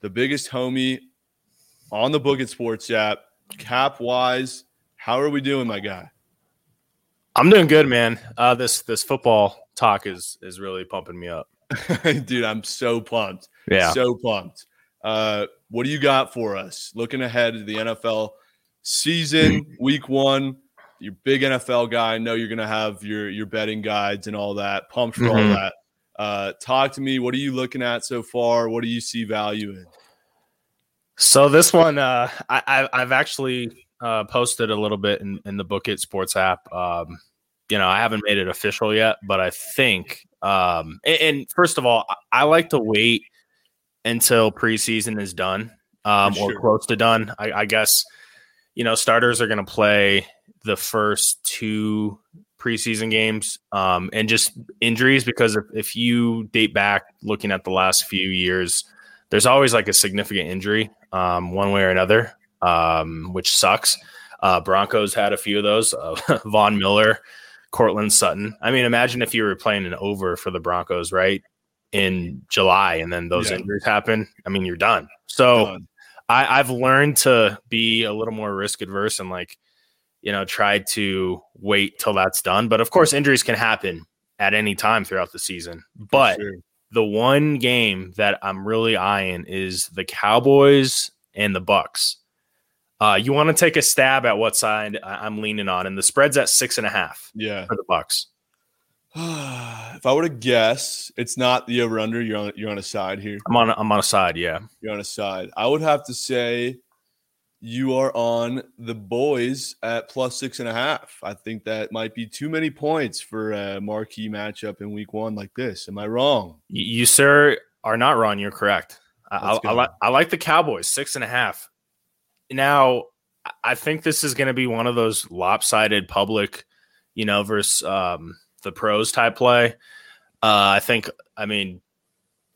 The biggest homie on the Bookit Sports app, CapWize. How are we doing, my guy? I'm doing good, man. Uh, this this football talk is is really pumping me up. [LAUGHS] Dude, I'm so pumped. Yeah. So pumped. Uh, what do you got for us? Looking ahead to the NFL season, [CLEARS THROAT] week one. You're big NFL guy. I know you're gonna have your your betting guides and all that. Pumped for all Mhm. that. Uh, talk to me. What are you looking at so far? What do you see value in? So this one, uh, I, I've actually uh, posted a little bit in, in the Bookit Sports app. Um, you know, I haven't made it official yet, but I think. Um, and, and first of all, I, like to wait until preseason is done um, For or close to done. I, I guess you know starters are going to play the first two preseason games um, and just injuries because if, if you date back looking at the last few years there's always like a significant injury um, one way or another um, which sucks uh, broncos had a few of those uh, [LAUGHS] von miller Courtland Sutton. I mean, imagine if you were playing an over for the Broncos, right? In July, and then those Yeah. injuries happen. I mean, you're done. So Done. I, I've learned to be a little more risk adverse and like, you know, try to wait till that's done. But of course, injuries can happen at any time throughout the season. But Sure. the one game that I'm really eyeing is the Cowboys and the Bucks. Uh, you want to take a stab at what side I'm leaning on, and the spread's at six and a half yeah. for the Bucks. [SIGHS] if I were to guess, it's not the over under. You're on you're on a side here. I'm on. I'm on a side. Yeah. You're on a side. I would have to say you are on the boys at plus six and a half. I think that might be too many points for a marquee matchup in week one like this. Am I wrong? You, sir, are not wrong. You're correct. I, I. I like the Cowboys six and a half. Now, I think this is going to be one of those lopsided public, you know, versus um, the pros type play. Uh, I think. I mean,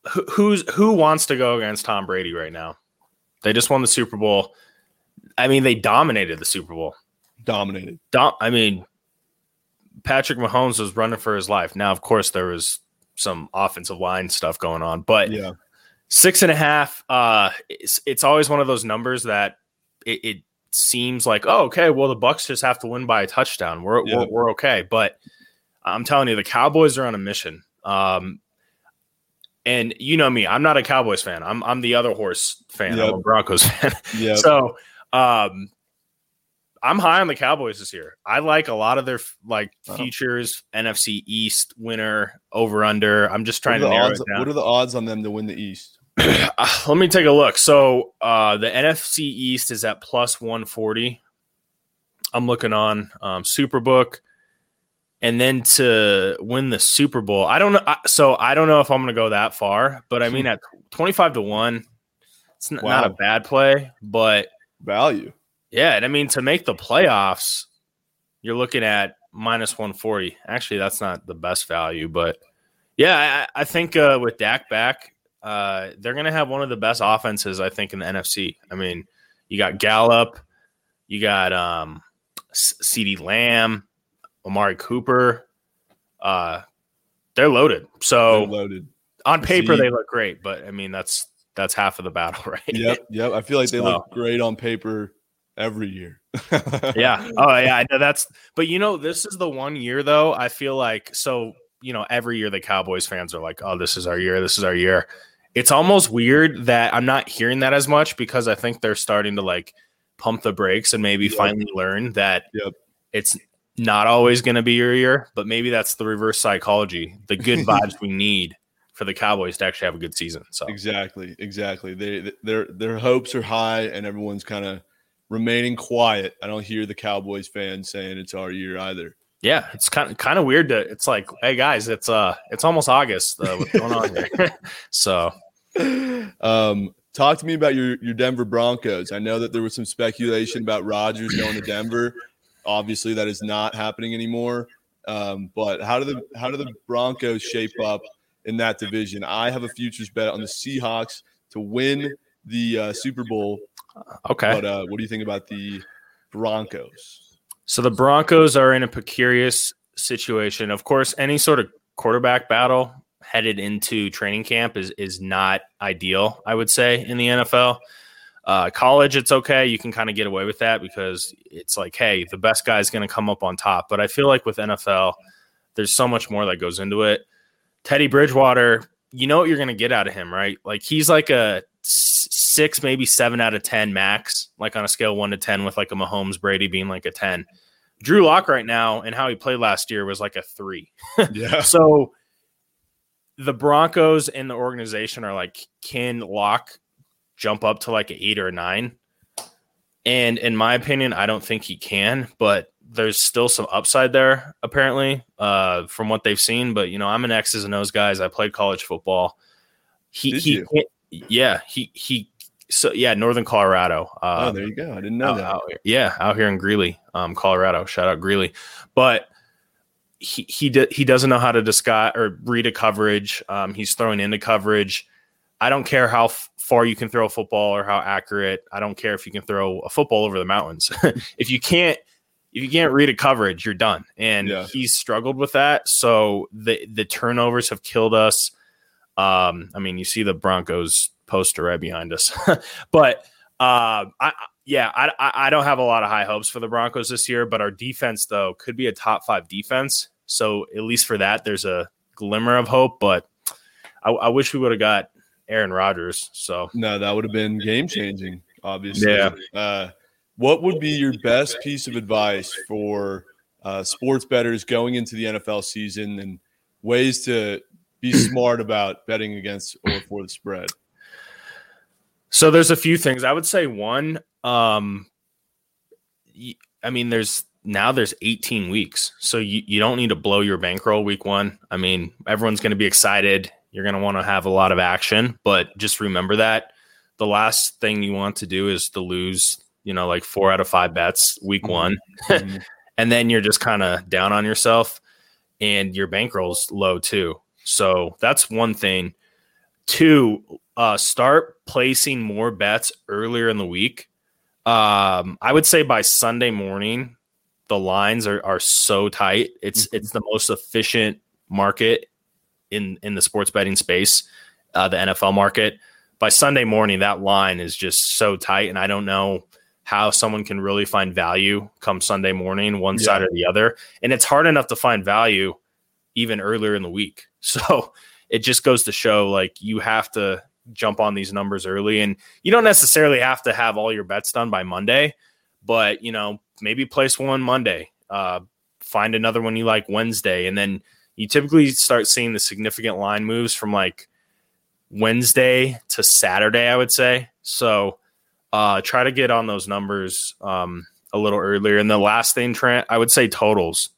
who, who's who wants to go against Tom Brady right now? They just won the Super Bowl. I mean, they dominated the Super Bowl. Dominated. Dom- I mean, Patrick Mahomes was running for his life. Now, of course, there was some offensive line stuff going on, but Yeah. six and a half. Uh, it's, it's always one of those numbers that it, it seems like, oh, okay, well, the Bucks just have to win by a touchdown. We're Yeah. we're, we're okay, but I'm telling you, the Cowboys are on a mission. Um, and you know me, I'm not a Cowboys fan. I'm I'm the other horse fan. I'm a Broncos [LAUGHS] fan. Yeah. So, um, I'm high on the Cowboys this year. I like a lot of their like Wow. futures, NFC East winner, over under. I'm just trying to narrow odds, it down. what are the odds on them to win the East? [CLEARS THROAT] Uh, let me take a look. So uh, the NFC East is at plus 140. I'm looking on um, Superbook, and then to win the Super Bowl, I don't know. I, so I don't know if I'm going to go that far, but I mean [LAUGHS] at 25 to one, it's n- not a bad play. But Value. yeah, and I mean to make the playoffs, you're looking at minus 140. Actually, that's not the best value, but yeah, I, I think uh, with Dak back, uh, they're going to have one of the best offenses, I think, in the NFC. I mean, you got Gallup, you got um, CeeDee Lamb, Amari Cooper. Uh, they're loaded. So They're loaded. on paper, they look great, but I mean, that's that's half of the battle, [LAUGHS] right? Yep. Yep. I feel like they So- look great on paper every year. [LAUGHS] yeah. Oh, yeah. I know that's, but you know, this is the one year though. I feel like so. You know, every year the Cowboys fans are like, "Oh, this is our year. This is our year." It's almost weird that I'm not hearing that as much because I think they're starting to like pump the brakes and maybe Yep. finally learn that Yep. it's not always going to be your year. But maybe that's the reverse psychology, the good [LAUGHS] vibes we need for the Cowboys to actually have a good season. So Exactly, exactly. They their their hopes are high, and everyone's kind of remaining quiet. I don't hear the Cowboys fans saying it's our year either. yeah, it's kind of kind of weird to. It's like, hey guys, it's uh, it's almost August. Uh, what's going on here? [LAUGHS] so Um, talk to me about your your Denver Broncos. I know that there was some speculation about Rodgers going to Denver. Obviously, that is not happening anymore. Um, but how do the how do the Broncos shape up in that division? I have a futures bet on the Seahawks to win the uh, Super Bowl. okay. But uh, what do you think about the Broncos? So the Broncos are in a precarious situation. Of course, any sort of quarterback battle headed into training camp is is not ideal. I would say in the NFL. Uh, college, it's okay. You can kind of get away with that because it's like, hey, the best guy is going to come up on top. But I feel like with NFL, there's so much more that goes into it. Teddy Bridgewater, you know what you're going to get out of him, right? Like he's like a six, maybe seven out of 10 max, like on a scale one to 10, with like a Mahomes Brady being like a 10. Drew Lock right now and how he played last year was like a three. [LAUGHS] Yeah, So the Broncos and the organization are like, can Lock jump up to like an eight or a nine? And in my opinion, I don't think he can, but there's still some upside there, apparently, uh, from what they've seen. But you know, I'm an X's and O's guys. I played college football. He, Did he yeah, he he so yeah, Northern Colorado. oh, Um, there you go. I didn't know out, that. out. Yeah, out here in Greeley, um, Colorado. Shout out Greeley. But he he d- he doesn't know how to disguise or read a coverage. Um, he's throwing into coverage. I don't care how f- far you can throw a football or how accurate. I don't care if you can throw a football over the mountains. [LAUGHS] if you can't if you can't read a coverage, you're done. And Yeah. he's struggled with that. So the the turnovers have killed us. Um, I mean, you see the Broncos poster right behind us, [LAUGHS] but uh, I yeah, I, I don't have a lot of high hopes for the Broncos this year. But our defense though could be a top five defense. So at least for that, there's a glimmer of hope. But I, I wish we would have got Aaron Rodgers. So No, that would have been game changing, obviously. Yeah. Uh, what would be your best piece of advice for uh, sports bettors going into the NFL season and ways to be [CLEARS THROAT] smart about betting against or for the spread? So there's a few things I would say. One, um, I mean, there's now there's 18 weeks, so you, you don't need to blow your bankroll week one. I mean, everyone's going to be excited. You're going to want to have a lot of action, but just remember that the last thing you want to do is to lose you know, like four out of five bets week Mhm. one, [LAUGHS] Mhm. and then you're just kind of down on yourself, and your bankroll's low too. So that's one thing. Two, uh, start placing more bets earlier in the week. Um, I would say by Sunday morning, the lines are, are so tight. It's Mhm. it's the most efficient market in in the sports betting space, uh, the NFL market. By Sunday morning, that line is just so tight, and I don't know how someone can really find value come Sunday morning, one Yeah. side or the other. And it's hard enough to find value even earlier in the week. [LAUGHS] So it just goes to show like you have to jump on these numbers early and you don't necessarily have to have all your bets done by Monday, but you know, maybe place one Monday, uh, find another one you like Wednesday, and then you typically start seeing the significant line moves from like Wednesday to Saturday, I would say. So uh, try to get on those numbers um, a little earlier. And the last thing, Trent, I would say totals.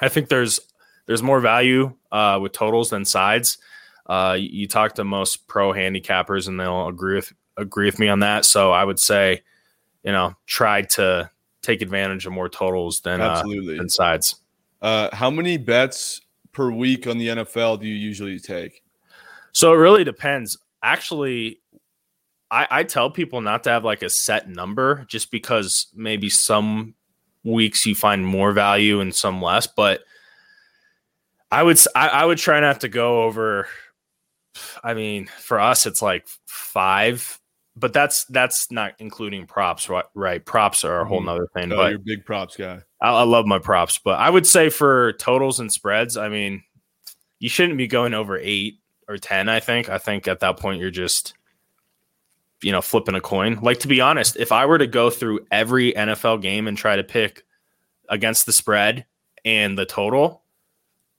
I think there's there's more value uh, with totals than sides. Uh, you, talk to most pro handicappers, and they'll agree with agree with me on that. So I would say, you know, try to take advantage of more totals than uh, Absolutely. than sides. Uh, how many bets per week on the NFL do you usually take? So it really depends. Actually, I, I tell people not to have like a set number just because maybe some weeks you find more value and some less. But I would I would try not to go over. I mean, for us, it's like five, but that's that's not including props, right? Right, props are a whole Mhm. nother thing. Oh, but you're a big props guy. I, I love my props, but I would say for totals and spreads, I mean, you shouldn't be going over eight or ten. I think. I think at that point you're just, you know, flipping a coin. Like to be honest, if I were to go through every NFL game and try to pick against the spread and the total,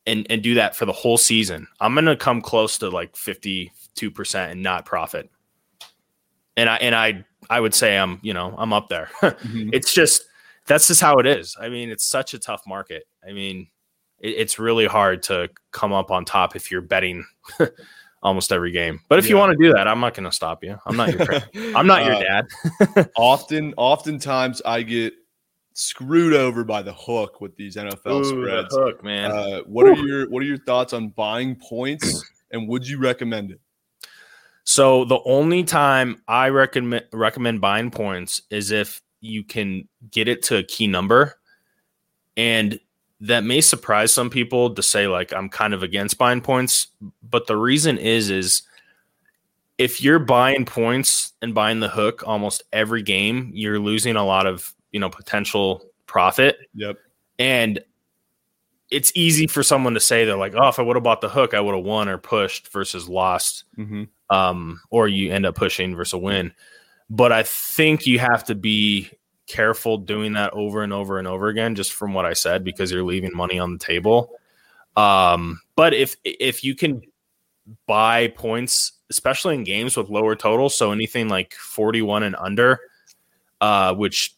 and and do that for the whole season, I'm gonna come close to like fifty two percent and not profit. And I and I I would say I'm you know I'm up there. [LAUGHS] Mhm. it's just that's just how it is. I mean, it's such a tough market. I mean, it, it's really hard to come up on top if you're betting [LAUGHS] almost every game. But if you want to do that, I'm not going to stop you. I'm not your friend. [LAUGHS] I'm not your Uh, dad. [LAUGHS] [LAUGHS] often, oftentimes, I get screwed over by the hook with these NFL Ooh, spreads. hook, man. Uh, what are your What are your thoughts on buying points, and would you recommend it? So the only time I recommend recommend buying points is if you can get it to a key number, and that may surprise some people to say like I'm kind of against buying points, but the reason is is if you're buying points and buying the hook almost every game, you're losing a lot of you know potential profit. Yep. And it's easy for someone to say they're like, oh, if I would have bought the hook, I would have won or pushed versus lost Mm-hmm. um, or you end up pushing versus a win. But I think you have to be careful doing that over and over and over again, just from what I said, because you're leaving money on the table. Um, but if if you can buy points, especially in games with lower totals, so anything like 41 and under, uh, which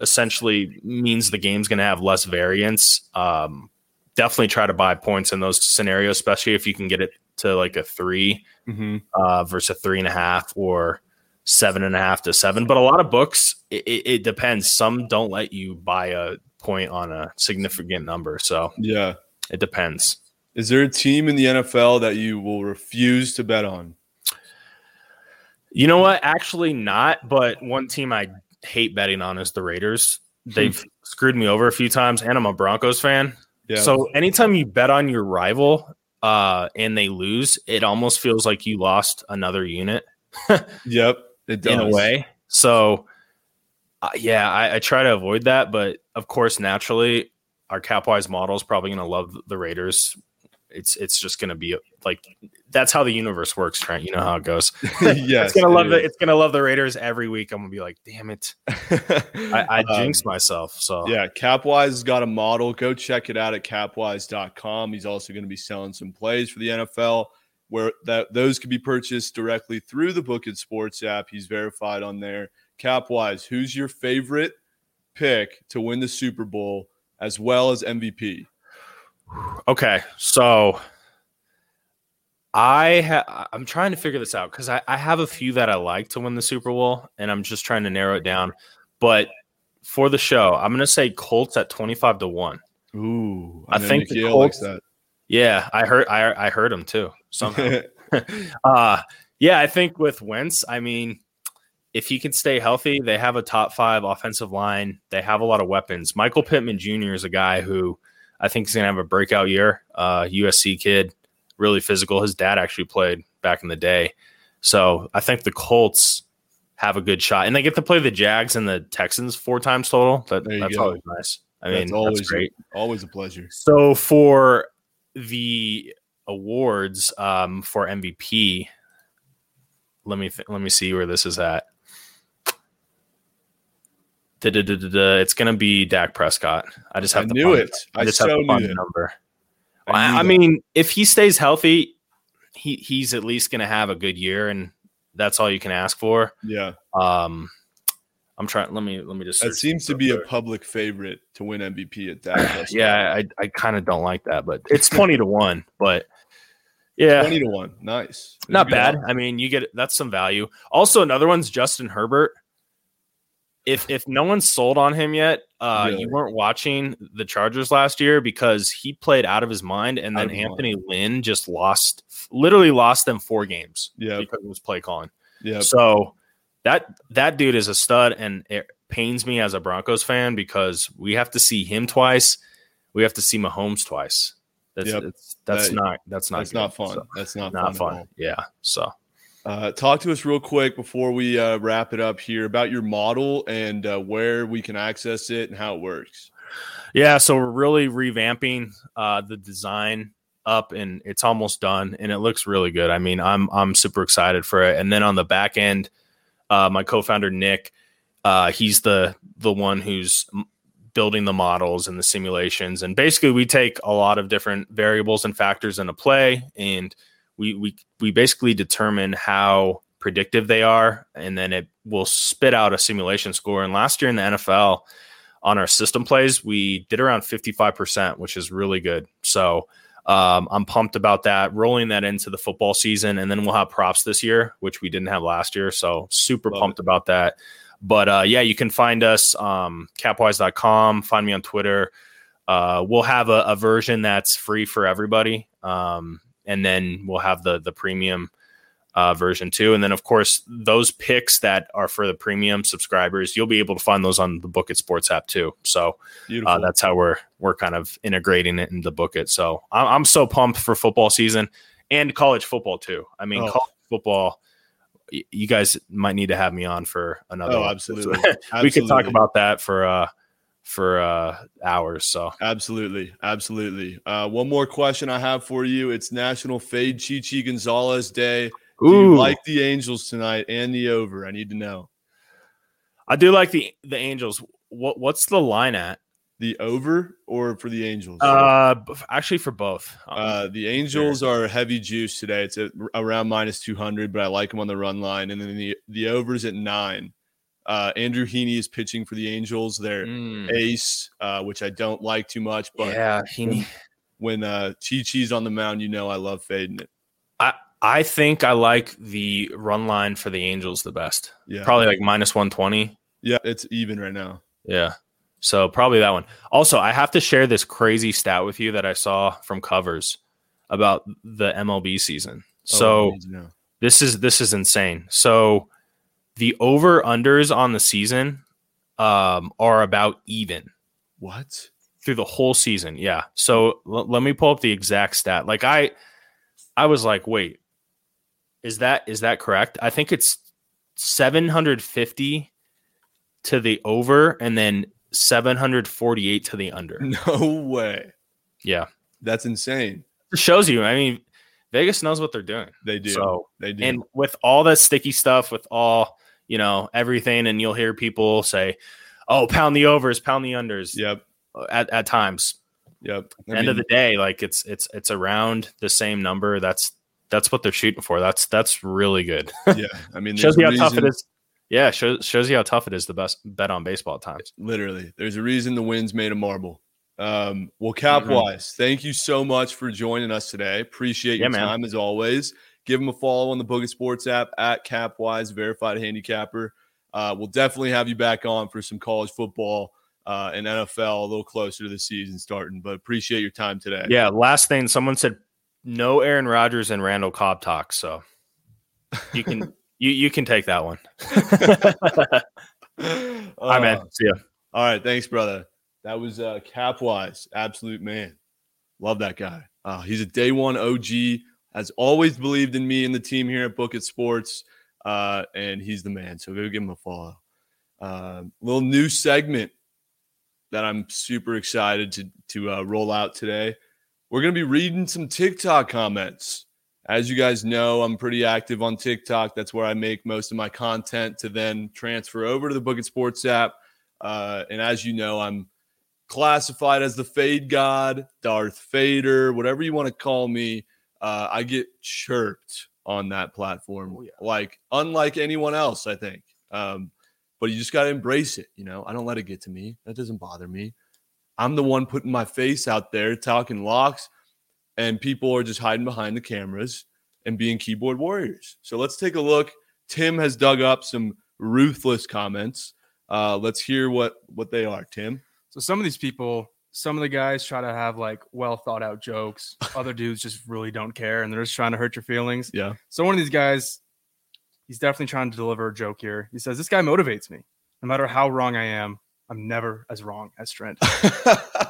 essentially means the game's going to have less variance. Um, definitely try to buy points in those scenarios, especially if you can get it to like a three Mm-hmm. uh, versus a three and a half or seven and a half to seven. But a lot of books, it, it, depends. Some don't let you buy a point on a significant number, so Yeah. it depends. Is there a team in the NFL that you will refuse to bet on? You know what? Actually, not. But one team I hate betting on is the Raiders. They've screwed me over a few times, and I'm a Broncos fan. Yeah. So anytime you bet on your rival uh, and they lose, it almost feels like you lost another unit. [LAUGHS] yep, it does. in a way. So, uh, yeah, I, I try to avoid that, but of course, naturally, our CapWize model is probably going to love the Raiders. It's it's just going to be like that's how the universe works, Trent. You know how it goes. [LAUGHS] [LAUGHS] yes, it's gonna it love the it's gonna love the Raiders every week. I'm gonna be like, damn it, [LAUGHS] I, I Um, jinxed myself. So Yeah, CapWize has got a model. Go check it out at capwize.com. He's also going to be selling some plays for the NFL where that those can be purchased directly through the Bookit Sports app. He's verified on there. CapWize, who's your favorite pick to win the Super Bowl as well as MVP? Okay, so I ha- I'm trying to figure this out because I, I have a few that I like to win the Super Bowl, and I'm just trying to narrow it down. but for the show, I'm going to say Colts at 25 to one. Ooh, I think the Colts- Yeah, I heard I I heard him too somehow. [LAUGHS] uh yeah, I think with Wentz, I mean, if he can stay healthy, they have a top five offensive line. They have a lot of weapons. Michael Pittman Jr. is a guy who I think is gonna have a breakout year. Uh USC kid, really physical. His dad actually played back in the day. So I think the Colts have a good shot. And they get to play the Jags and the Texans four times total. That, that's go. always nice. I That's mean, always that's great. Always a pleasure. So for the awards um, for MVP, let me th- let me see where this is at. Da-da-da-da-da. It's gonna be Dak Prescott. I just have I to knew it. I just so have to find the it. number. I I, mean, if he stays healthy, he he's at least gonna have a good year, and that's all you can ask for. Yeah, Um, I'm trying. Let me let me just. that seems to be a public favorite to win MVP at [CLEARS THROAT] Dak. Prescott. yeah. I I kind of don't like that, but it's twenty to one. But yeah, twenty to one. Nice. There's a not bad. I mean, you get that's some value. Also, another one's Justin Herbert. If if no one's sold on him yet, uh, Really? you weren't watching the Chargers last year because he played out of his mind, and then of his mind. Anthony Lynn just lost, literally lost them four games Yep. because it was play calling. Yeah. So that that dude is a stud, and it pains me as a Broncos fan because we have to see him twice. We have to see Mahomes twice. That's Yep. that's That- not that's not That's good. not fun. So, That's not, not fun. fun. Yeah. So Uh, talk to us real quick before we uh, wrap it up here about your model and uh, where we can access it and how it works. Yeah, so we're really revamping uh, the design up, and it's almost done, and it looks really good. I mean, I'm I'm super excited for it. And then on the back end, uh, my co-founder Nick, uh, he's the the one who's building the models and the simulations, and basically we take a lot of different variables and factors into play, and we we we basically determine how predictive they are, and then it will spit out a simulation score. And last year in the NFL on our system plays, we did around 55%, which is really good. So um, I'm pumped about that, rolling that into the football season. And then we'll have props this year, which we didn't have last year. So super Love pumped about that. But uh, yeah, you can find us um, capwize.com, find me on Twitter. Uh, we'll have a, a version that's free for everybody. Um, and then we'll have the the premium uh, version too. And then, of course, those picks that are for the premium subscribers, you'll be able to find those on the Bookit Sports app too. So uh, that's how we're we're kind of integrating it into Bookit. So I'm, I'm so pumped for football season and college football too. I mean, Oh. college football. You guys might need to have me on for another. oh, [LAUGHS] absolutely. [LAUGHS] we could talk about that for uh for uh hours. So Absolutely. Absolutely. Uh, one more question I have for you. It's National Fade Chi Chi Gonzalez Day. Do you like the Angels tonight and the over? I need to know. I do like the the Angels. What what's the line at? The over or for the Angels? Uh, actually for both. Um, Uh, the Angels are heavy juice today. It's at around minus 200, but I like them on the run line. And then the, the over's at nine. Uh, Andrew Heaney is pitching for the Angels. They're mm, ace, uh, which I don't like too much. But yeah, he. when uh, Chi Chi's on the mound, you know I love fading it. I think I like the run line for the Angels the best. Yeah. Probably like minus one twenty. Yeah, it's even right now. Yeah. So probably that one. Also, I have to share this crazy stat with you that I saw from covers about the MLB season. Oh, So need to know. this is this is insane. So the over unders on the season um, are about even what? through the whole season. Yeah. So l- let me pull up the exact stat. Like I, I was like, wait, is that is that correct? I think it's seven hundred fifty to the over, and then seven hundred forty eight to the under. [LAUGHS] No way. Yeah, That's insane. it shows you. I mean, Vegas knows what they're doing. They do. So they do. and with all the sticky stuff, with all you know everything, and you'll hear people say, "Oh, pound the overs, pound the unders." yep. At at times, Yep. I end of the day, like it's it's it's around the same number. That's that's what they're shooting for. That's that's really good. yeah. I mean, [LAUGHS] shows you how tough it reason- is. Yeah, shows shows you how tough it is. The best bet on baseball times. Literally, there's a reason the wind's made of marble. Um, well, Mm-hmm. Thank you so much for joining us today. Appreciate Yeah, your man. time as always. Give them a follow on the Bookit Sports app at CapWize, verified handicapper. Uh, we'll definitely have you back on for some college football uh, and NFL a little closer to the season starting. But appreciate your time today. Yeah. Last thing, someone said no Aaron Rodgers and Randall Cobb talk. So you can [LAUGHS] you you can take that one. [LAUGHS] Hi, man. Uh, See ya. All right, thanks, brother. That was uh, CapWize, absolute man. Love that guy. Uh, he's a day one OG. Has always believed in me and the team here at Bookit Sports, uh, and he's the man. So go give him a follow. Uh, little new segment that I'm super excited to to uh, roll out today. We're gonna be reading some TikTok comments. As you guys know, I'm pretty active on TikTok. That's where I make most of my content to then transfer over to the Bookit Sports app. Uh, and as you know, I'm classified as the Fade God, Darth Fader, whatever you want to call me. Uh, I get chirped on that platform, like unlike anyone else, I think. Um, but you just got to embrace it. You know, I don't let it get to me. That doesn't bother me. I'm the one putting my face out there talking locks, and people are just hiding behind the cameras and being keyboard warriors. So let's take a look. Tim has dug up some ruthless comments. Uh, let's hear what what they are. Tim. So some of these people, some of the guys try to have like well thought out jokes. [LAUGHS] Other dudes just really don't care and they're just trying to hurt your feelings. Yeah. So one of these guys, he's definitely trying to deliver a joke here. He says, This guy motivates me. No matter how wrong I am, I'm never as wrong as Trent. [LAUGHS]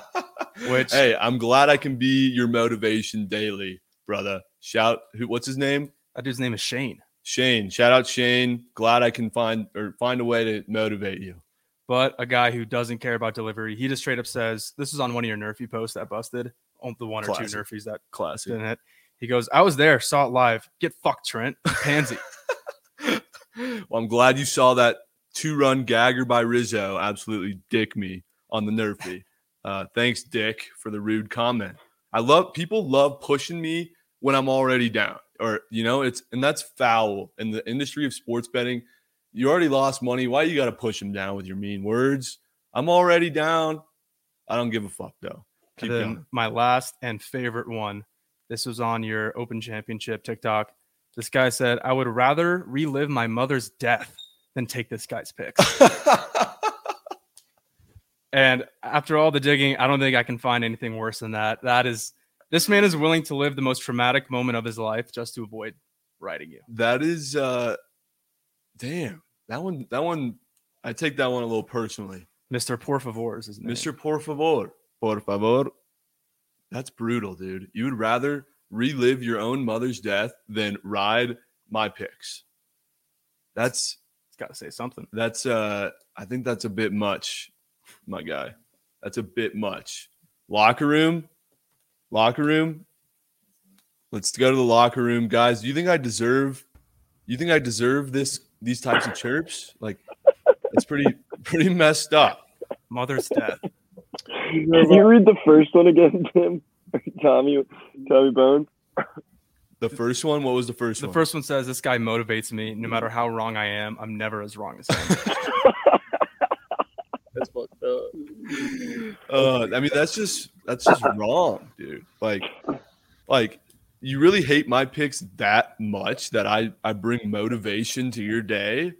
Which hey, I'm glad I can be your motivation daily, brother. Shout who what's his name? that dude's name is Shane. Shane. Shout out Shane. Glad I can find or find a way to motivate you. But a guy who doesn't care about delivery, he just straight up says, This is on one of your Nerfy posts that busted. On the one or two Nerfies that Classic. didn't hit. He goes, I was there, saw it live. Get fucked, Trent. Pansy. [LAUGHS] Well, I'm glad you saw that two run gagger by Rizzo absolutely dick me on the Nerfy. Uh, thanks, Dick, for the rude comment. I love people love pushing me when I'm already down, or you know, it's and that's foul in the industry of sports betting. You already lost money. Why you got to push them down with your mean words? I'm already down. I don't give a fuck though. Keep and then going. my last and favorite one. This was on your Open Championship TikTok. This guy said, I would rather relive my mother's death than take this guy's picks. [LAUGHS] and after all the digging, I don't think I can find anything worse than that. That is, this man is willing to live the most traumatic moment of his life just to avoid writing you. That is uh damn. That one that one I take that one a little personally. Mr. Por favor is his name. Mr. Por favor. Por favor. That's brutal, dude. You would rather relive your own mother's death than ride my picks. That's it's got to say something. that's uh I think that's a bit much, my guy. That's a bit much. Locker room. Locker room. Let's go to the locker room, guys. Do you think I deserve you think I deserve this these types of chirps? Like it's pretty [LAUGHS] pretty messed up. Mother's death. Can you read the first one again, Tim? [LAUGHS] Tommy, Tommy Bones. The first one, what was the first The one? first one says, This guy motivates me. No matter how wrong I am, I'm never as wrong as him. [LAUGHS] That's fucked up. uh, I mean, that's just that's just wrong, dude. Like, like you really hate my picks that much that I I bring motivation to your day.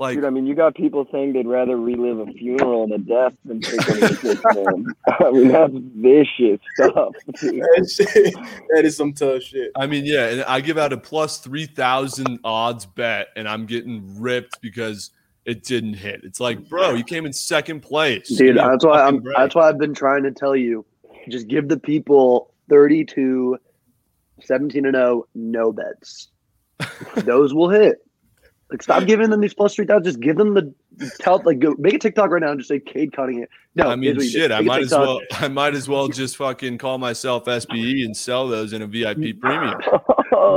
Like, Dude, I mean, you got people saying they'd rather relive a funeral and a death than take one of your. [LAUGHS] I mean, that's vicious stuff. That, shit, that is some tough shit. I mean, yeah, and I give out a plus three thousand odds bet, and I'm getting ripped because it didn't hit. It's like, bro, you came in second place, Dude, a that's why I'm break. that's why I've been trying to tell you. Just give the people 32 17 and 0 no bets. [LAUGHS] Those will hit. Like stop giving them these plus 3000 just give them the tell like go make a TikTok right now and just say Cade Cunningham. No, I mean, what you do. shit. I Make a might as well. I might as well just fucking call myself SBE and sell those in a VIP [LAUGHS] premium.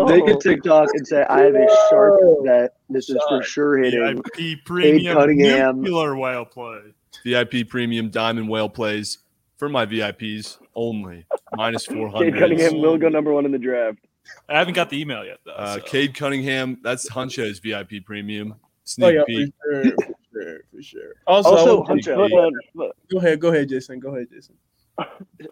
Make a TikTok and say I have a sharp oh, that This is for sure hitting. VIP premium Cunningham. nuclear whale play. VIP premium diamond whale plays for my VIPs only. Minus Minus four hundred. Cade. Cunningham will go number one in the draft. I haven't got the email yet though. Uh, so. Cade Cunningham. That's Huncho's VIP premium. Sneak Oh yeah, for peek. sure, for sure, for sure. [LAUGHS] Also, I Also, want to- Huncho, go ahead, go ahead, Jason. Go ahead, Jason. [LAUGHS] uh,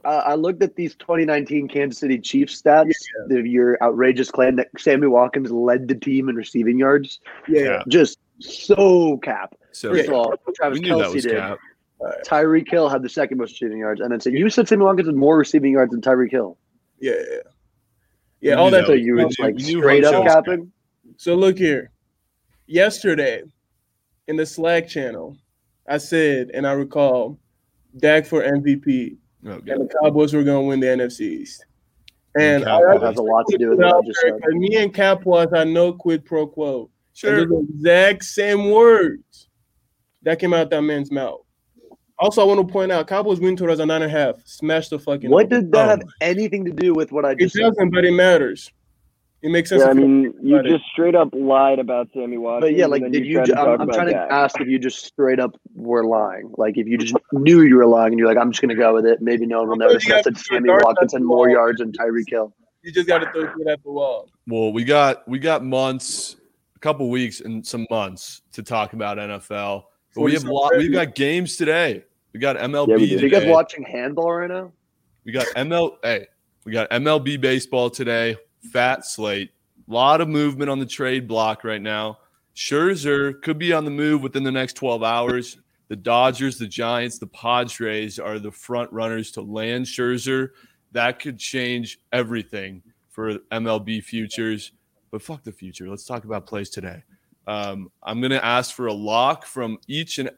I looked at these 2019 Kansas City Chiefs stats. The, your outrageous claim that Sammy Watkins led the team in receiving yards. Yeah, Yeah. Just so cap. So First of all, Travis knew that Kelce was did. cap. Tyreek Hill had the second most receiving yards, and then said you said Sammy Watkins had more receiving yards than Tyreek Hill. Yeah, yeah, We yeah. All that. So you we were like we knew straight up was capping. So look here. Yesterday, in the Slack channel, I said, and I recall, Dak for MVP, Okay. and the Cowboys were going to win the NFC East. And Cap I, That has a lot to do with what I just said. and me and Cap was I know quid pro quo. Sure. And the exact same words that came out that man's mouth. Also, I want to point out Cowboys win total as a nine and a half. Smash the fucking. What does that Oh have anything to do with what I It just said? doesn't, but it matters. It makes sense. Yeah, I mean, you it. just straight up lied about Sammy Watkins. But yeah, like, did you? tried ju- to I'm, I'm about trying to Dak. ask if you just straight up were lying. Like, if you just knew you were lying and you're like, I'm just going to go with it. Maybe no one will notice. you that said Sammy guard Watkins that had more yards than Tyreek Hill. you just got to throw it at the wall. Well, we got we got months, a couple weeks, and some months to talk about NFL. But we have lot. We've got games today. We got MLB. Yeah, we do. Are you guys watching handball right now? We got ML. Hey, we got MLB baseball today. Fat slate. A lot of movement on the trade block right now. Scherzer could be on the move within the next 12 hours. The Dodgers, the Giants, the Padres are the front runners to land Scherzer. That could change everything for MLB futures. But fuck the future. Let's talk about plays today. Um, I'm going to ask for a lock from each and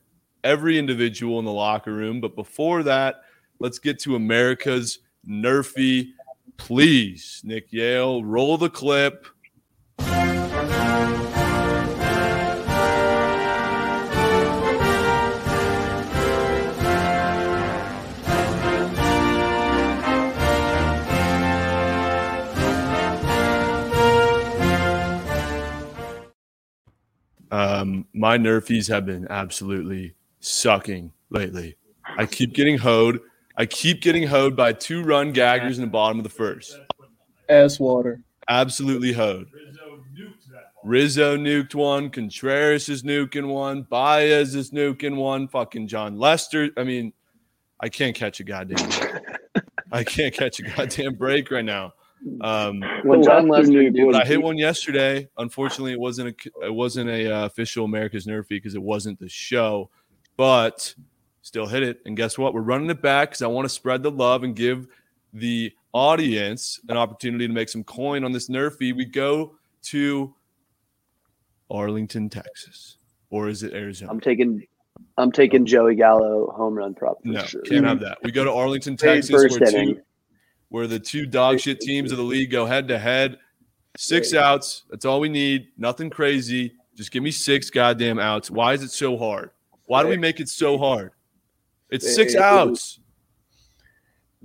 every individual in the locker room. But before that, let's get to America's Nerfy. Please, Nick Yale, roll the clip. Um, my Nerfies have been absolutely sucking lately. I keep getting hoed. I keep getting hoed by two run gaggers in the bottom of the first. Ass water. Absolutely hoed. Rizzo nuked one. Contreras is nuking one. Baez is nuking one. Fucking Jon Lester. I mean, I can't catch a goddamn. I can't catch a goddamn break right now. Um, When Jon Lester Lester nuke knew was- but I hit one yesterday. Unfortunately, it wasn't a it wasn't a uh, official America's Nerfy because it wasn't the show, but still hit it. And guess what? We're running it back because I want to spread the love and give the audience an opportunity to make some coin on this Nerfy. We go to Arlington, Texas, or is it Arizona? I'm taking, I'm taking Joey Gallo home run prop. For no, sure. can't have that. We go to Arlington, Texas, where two, where the two dog shit teams of the league go head to head. Six outs. That's all we need. Nothing crazy. Just give me six goddamn outs. Why is it so hard? Why do we make it so hard? It's six outs.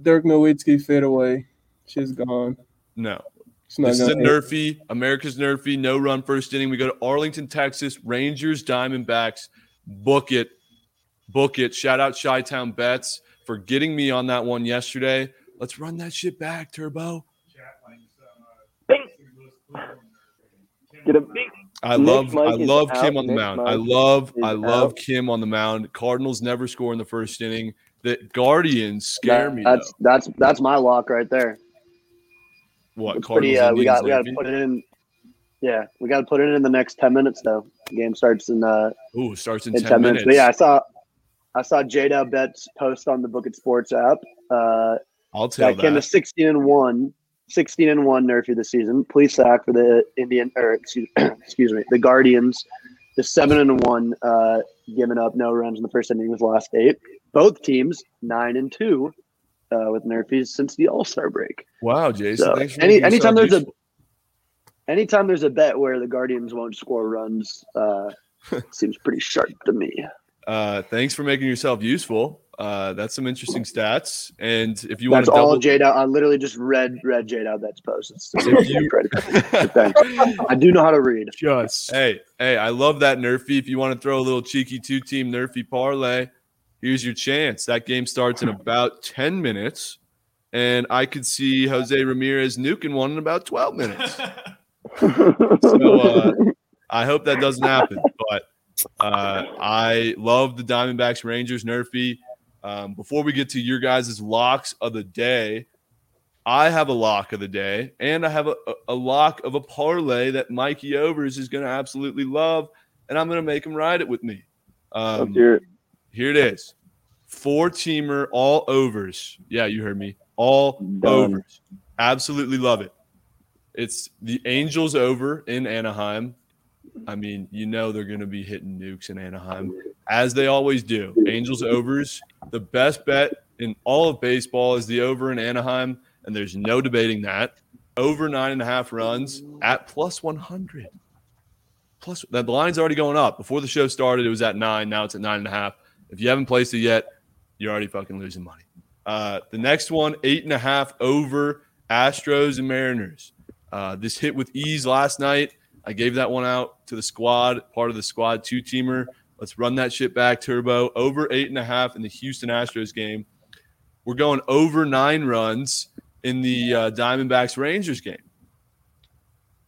Dirk Nowitzki fade away. She's gone. No. It's This is a Nerfy, America's Nerfy, no run first inning. We go to Arlington, Texas, Rangers, Diamondbacks. Book it. Book it. Shout out Chi Town Bets for getting me on that one yesterday. Let's run that shit back, Turbo. Get a big. I Nick love Mike I love out. Kim on the Nick mound. I love I love out. Kim on the mound. Cardinals never score in the first inning. The Guardians scare me That's though. that's that's my lock right there. What It's pretty, Cardinals? uh, we got we got to put it in. Yeah, we got to put it in the next ten minutes though. The game starts in uh Ooh, starts in, in 10, ten, minutes. minutes. But yeah, I saw I saw Jada Bet's post on the Bookit Sports app. Uh, I'll tell that came to that. sixteen and one. 16 and 1 Nerfy this season. Please sack for the Indian or excuse, [CLEARS THROAT] excuse me, the Guardians. The 7 and 1 uh giving up no runs in the first inning was last eight. Both teams 9 and 2 uh with Nerfies since the All-Star break. Wow, Jason. So thanks for any anytime there's a anytime there's a bet where the Guardians won't score runs, uh [LAUGHS] seems pretty sharp to me. Uh, thanks for making yourself useful. Uh, that's some interesting stats. And if you want That's to all double, Jade out. I literally just read read Jade out that's post. It's, you- I do know how to read. Just Hey, hey, I love that Nerfy. If you want to throw a little cheeky two team Nerfy parlay, here's your chance. That game starts in about 10 minutes, and I could see Jose Ramirez nuking one in about 12 minutes. [LAUGHS] So uh, I hope that doesn't happen. But uh, I love the Diamondbacks Rangers Nerfy. Um, before we get to your guys' locks of the day, I have a lock of the day, and I have a, a- a lock of a parlay that Mikey Overs is going to absolutely love. and I'm going to make him ride it with me. Um, it. here it is. Four teamer, all overs. Yeah, you heard me. All Done. overs. Absolutely love it. It's the Angels over in Anaheim. I mean, you know they're going to be hitting nukes in Anaheim, as they always do. Angels overs. The best bet in all of baseball is the over in Anaheim, and there's no debating that. Over nine and a half runs at plus 100. Plus, that line's already going up. Before the show started, it was at nine. Now it's at nine and a half. If you haven't placed it yet, you're already fucking losing money. Uh, the next one, eight and a half over Astros and Mariners. Uh, this hit with ease last night. I gave that one out to the squad, part of the squad two teamer. Let's run that shit back, Turbo. Over eight and a half in the Houston Astros game. We're going over nine runs in the uh, Diamondbacks Rangers game.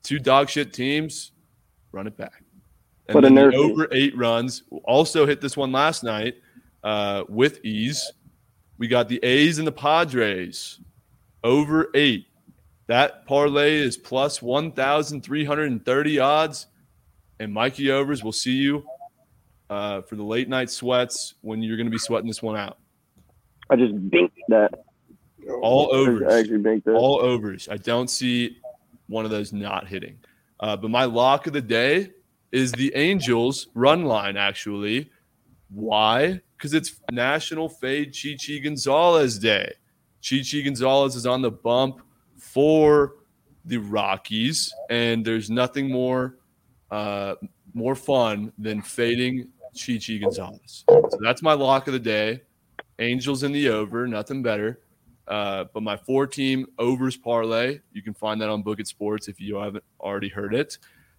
Two dog shit teams, run it back. And a then the over eight runs. Also hit this one last night uh, with ease. We got the A's and the Padres over eight. That parlay is plus 1,330 odds. And Mikey Overs will see you uh, for the late night sweats when you're going to be sweating this one out. I just binked that. All I overs. actually binked that. All overs. I don't see one of those not hitting. Uh, but my lock of the day is the Angels run line, actually. Why? Because it's National Fade Chi Chi Gonzalez Day. Chi Chi Gonzalez is on the bump for the Rockies, and there's nothing more uh, more fun than fading Chi Chi Gonzalez. So that's my lock of the day. Angels in the over, nothing better. Uh, but my four team overs parlay, you can find that on Bookit Sports if you haven't already heard it.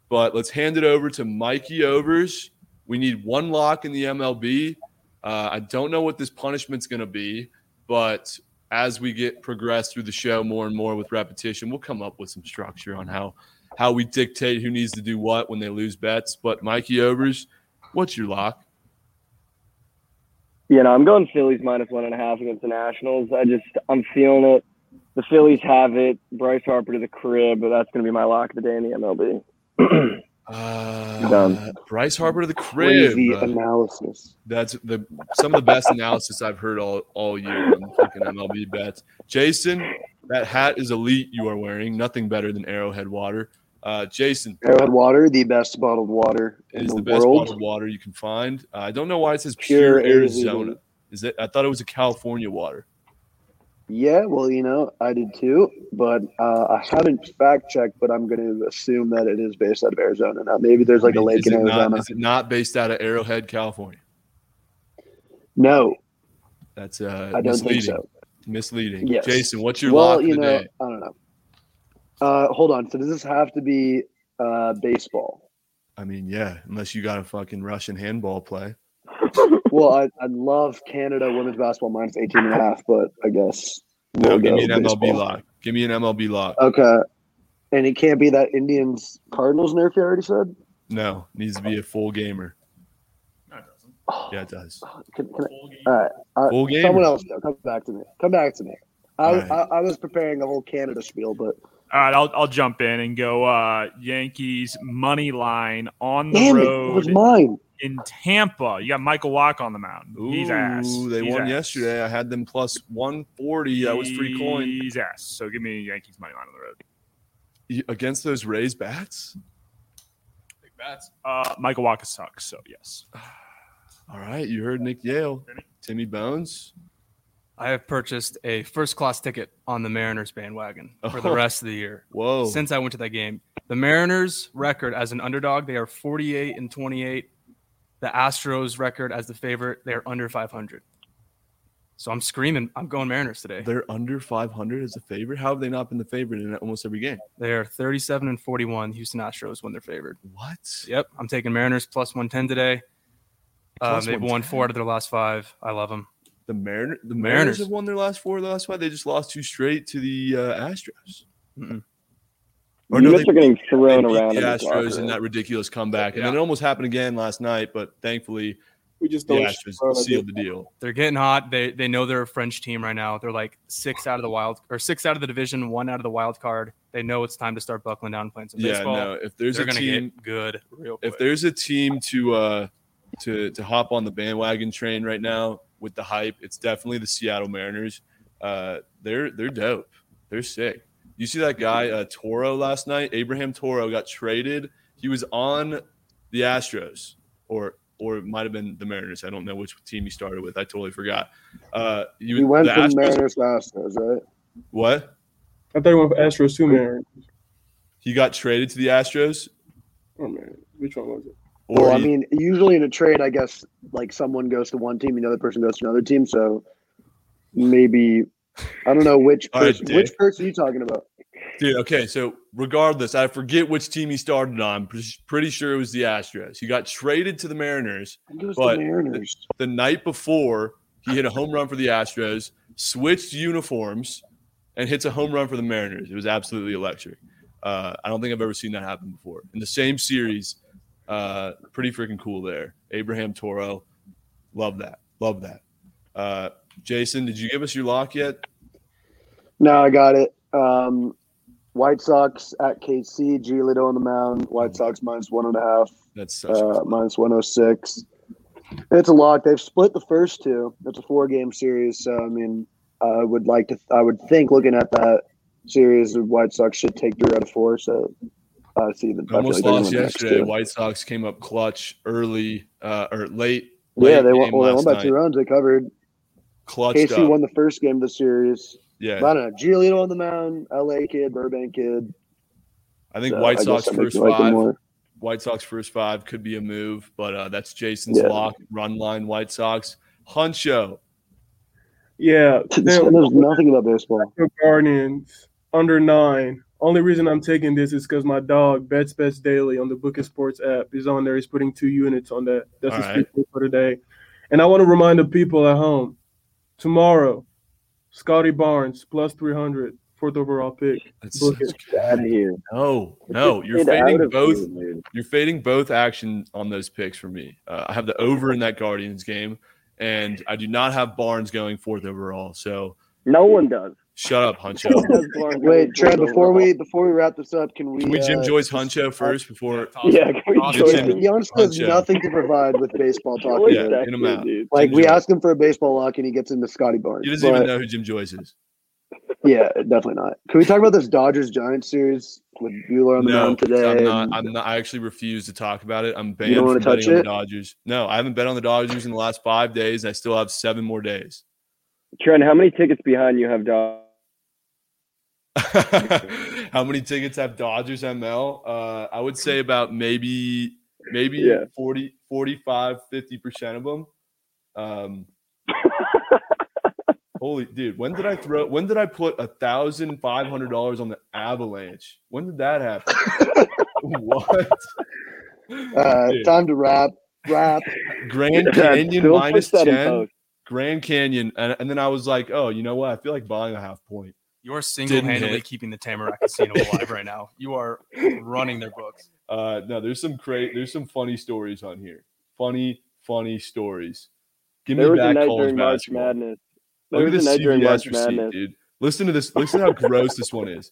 But let's hand it over to Mikey Overs. We need one lock in the MLB. Uh, I don't know what this punishment's going to be, but as we get progressed through the show more and more with repetition, we'll come up with some structure on how how we dictate who needs to do what when they lose bets. But Mikey Overs, what's your lock? Yeah, no, I'm going Phillies minus one and a half against the Nationals. I just, I'm feeling it. The Phillies have it. Bryce Harper to the crib, but that's going to be my lock of the day in the MLB. [CLEARS THROAT] Uh, Done. Bryce Harper to the crib. Crazy analysis. That's the some of the best analysis I've heard all, all year on fucking MLB bets. Jason, that hat is elite you are wearing. Nothing better than Arrowhead water. Uh, Jason Arrowhead water, the best bottled water in is the, the best world. bottled water you can find. Uh, I don't know why it says Pure pure, Arizona. Arizona. Is it? I thought it was a California water. Yeah, well, you know, I did too, but uh, I haven't fact checked, but I'm going to assume that it is based out of Arizona. Now, maybe there's like I a mean, lake in it not- Arizona. is it not based out of Arrowhead, California? no, That's uh, I don't think misleading. so. Misleading. Yes. Jason, what's your well, lock you know. I don't know. Uh, hold on. So does this have to be uh, baseball? I mean, yeah, unless you got a fucking Russian handball play. Well, I, I love Canada women's basketball minus 18 and a half, but I guess No, we'll give me go an MLB lock. Give me an MLB lock. Okay. And it can't be that Indians Cardinals nerf you already said? No, needs to be a full gamer. No, it doesn't. Oh, Yeah, it does. can, can Full game. I, all right. Uh, Full gamer. someone else. Come back to me. Come back to me. I, All I. I was preparing a whole Canada spiel, but All right, I'll I'll jump in and go uh Yankees money line on the damn it, it was mine. In Tampa. You got Michael Wacha on the mound. Ooh, He's ass. Ooh, They He's won ass. yesterday. I had them plus 140. That was free coin. He's ass. So give me Yankees money line on the road. Y- Against those Rays bats? Big bats. Uh, Michael Walker sucks. So yes. [SIGHS] All right. You heard Nick Yale. Timmy Bones. I have purchased a first class ticket on the Mariners bandwagon for the Oh. rest of the year. Whoa. Since I went to that game, the Mariners record as an underdog, they are 48 and 28. The Astros record as the favorite, they are under 500. So I'm screaming, I'm going Mariners today. They're under 500 as a favorite. How have they not been the favorite in almost every game? They are 37 and 41. Houston Astros when they're favored. What? Yep, I'm taking Mariners plus 110 today. Um, they've won four out of their last five. I love them. The Mariner, the Mariners. Mariners have won their last four. The last five, they just lost two straight to the uh, Astros. Or no, Units they- are getting thrown around. the in this Astros in that ridiculous comeback, and Yeah. then it almost happened again last night. But thankfully, We just The don't. Astros sealed the deal. They're getting hot. They they know they're a French team right now. They're like six out of the wild or six out of the division, one out of the wild card. They know it's time to start buckling down and playing some Yeah, baseball. no. If there's They're a gonna team, get good real quick. if there's a team to uh to to hop on the bandwagon train right now with the hype, it's definitely the Seattle Mariners. Uh, they're they're dope. They're sick. You see that guy uh, Toro last night? Abraham Toro got traded. He was on the Astros, or or it might have been the Mariners. I don't know which team he started with. I totally forgot. Uh, you, He went the from Astros- Mariners to Astros, right? What? I thought he went for Astros to Mariners. He got traded to the Astros. Oh man, which one was it? Or Well, I mean, usually in a trade, I guess like someone goes to one team, the other person goes to another team. So maybe I don't know which All right, person, which person are you talking about? Dude, okay, so regardless, I forget which team he started on. Pretty sure it was the Astros. He got traded to the Mariners He goes But- to Mariners. the night before. He hit a home run for the Astros, switched uniforms, and hits a home run for the Mariners. It was absolutely electric. Uh, I don't think I've ever seen that happen before in the same series. Uh, pretty freaking cool there. Abraham Toro, love that, love that. Uh, Jason, did you give us your lock yet? No, I got it. Um, White Sox at KC, Giolito on the mound. White Sox minus one and a half, That's uh, minus one hundred six. It's a lock. They've split the first two. It's a four game series. So I mean, I would like to. I would think looking at that series, the White Sox should take three out of four. So I see the almost they're lost gonna win the next yesterday. White Sox came up clutch early uh, or late. Yeah, they won. Well, they won by two runs. They covered. Clutched KC up. won the first game of the series. Yeah, But I don't know. Giolito on the mound, LA kid, Burbank kid. I think So White Sox guess that makes first like five. White Sox first five could be a move, but uh, that's Jason's Yeah. lock. Run line White Sox. Huncho. Yeah, There's then nothing about baseball. Guardians under nine. Only reason I'm taking this is because my dog Bets Bets Daily on the Bookit Sports app is on there. He's putting two units on that. That's All his right. for today. And I want to remind the people at home tomorrow, Scottie Barnes plus 300, fourth overall pick. That's Book such- it. Get out of here. no, no. You're Get fading both. here. You're fading both action on those picks for me. Uh, I have the over in that Guardians game, and I do not have Barnes going fourth overall. So No one does. Shut up, Huncho. [LAUGHS] Wait, Trey. Before we before we wrap this up, can we? Can we Jim uh, Joyce Huncho first before? Yeah, can we Jim- him? Giannis has nothing to provide with baseball [LAUGHS] talk. Yeah, either. that get him out. dude. Like Jim we Joyce. ask him for a baseball lock, and he gets into Scottie Barnes. He doesn't But, even know who Jim Joyce is. Yeah, definitely not. Can we talk about this Dodgers Giants series with Buehler on the No, mound today? I'm not. and- I'm not. I actually refuse to talk about it. I'm banned don't from wanna touch betting on the it? Dodgers. No, I haven't bet on the Dodgers in the last five days. And I still have seven more days. Trent, how many tickets behind you have dog? [LAUGHS] How many tickets have Dodgers ML? Uh, I would say about maybe maybe Yeah. 40, 45, 50% of them. Um, [LAUGHS] holy dude, when did I throw when did I put a thousand five hundred dollars on the avalanche? When did that happen? [LAUGHS] what? uh, time to wrap. Wrap. Grand Canyon minus puts that in 10. Grand Canyon. And, and then I was like, oh, you know what? I feel like buying a half point. You're single-handedly keeping the Tamarack Casino alive right now. You are running their books. Uh, no, there's some great, there's some funny stories on here. Funny, funny stories. Give me There was a back night college during March. Madness. There Look at this a CBS March receipt, Madness. dude. Listen to this. Listen how gross this one is.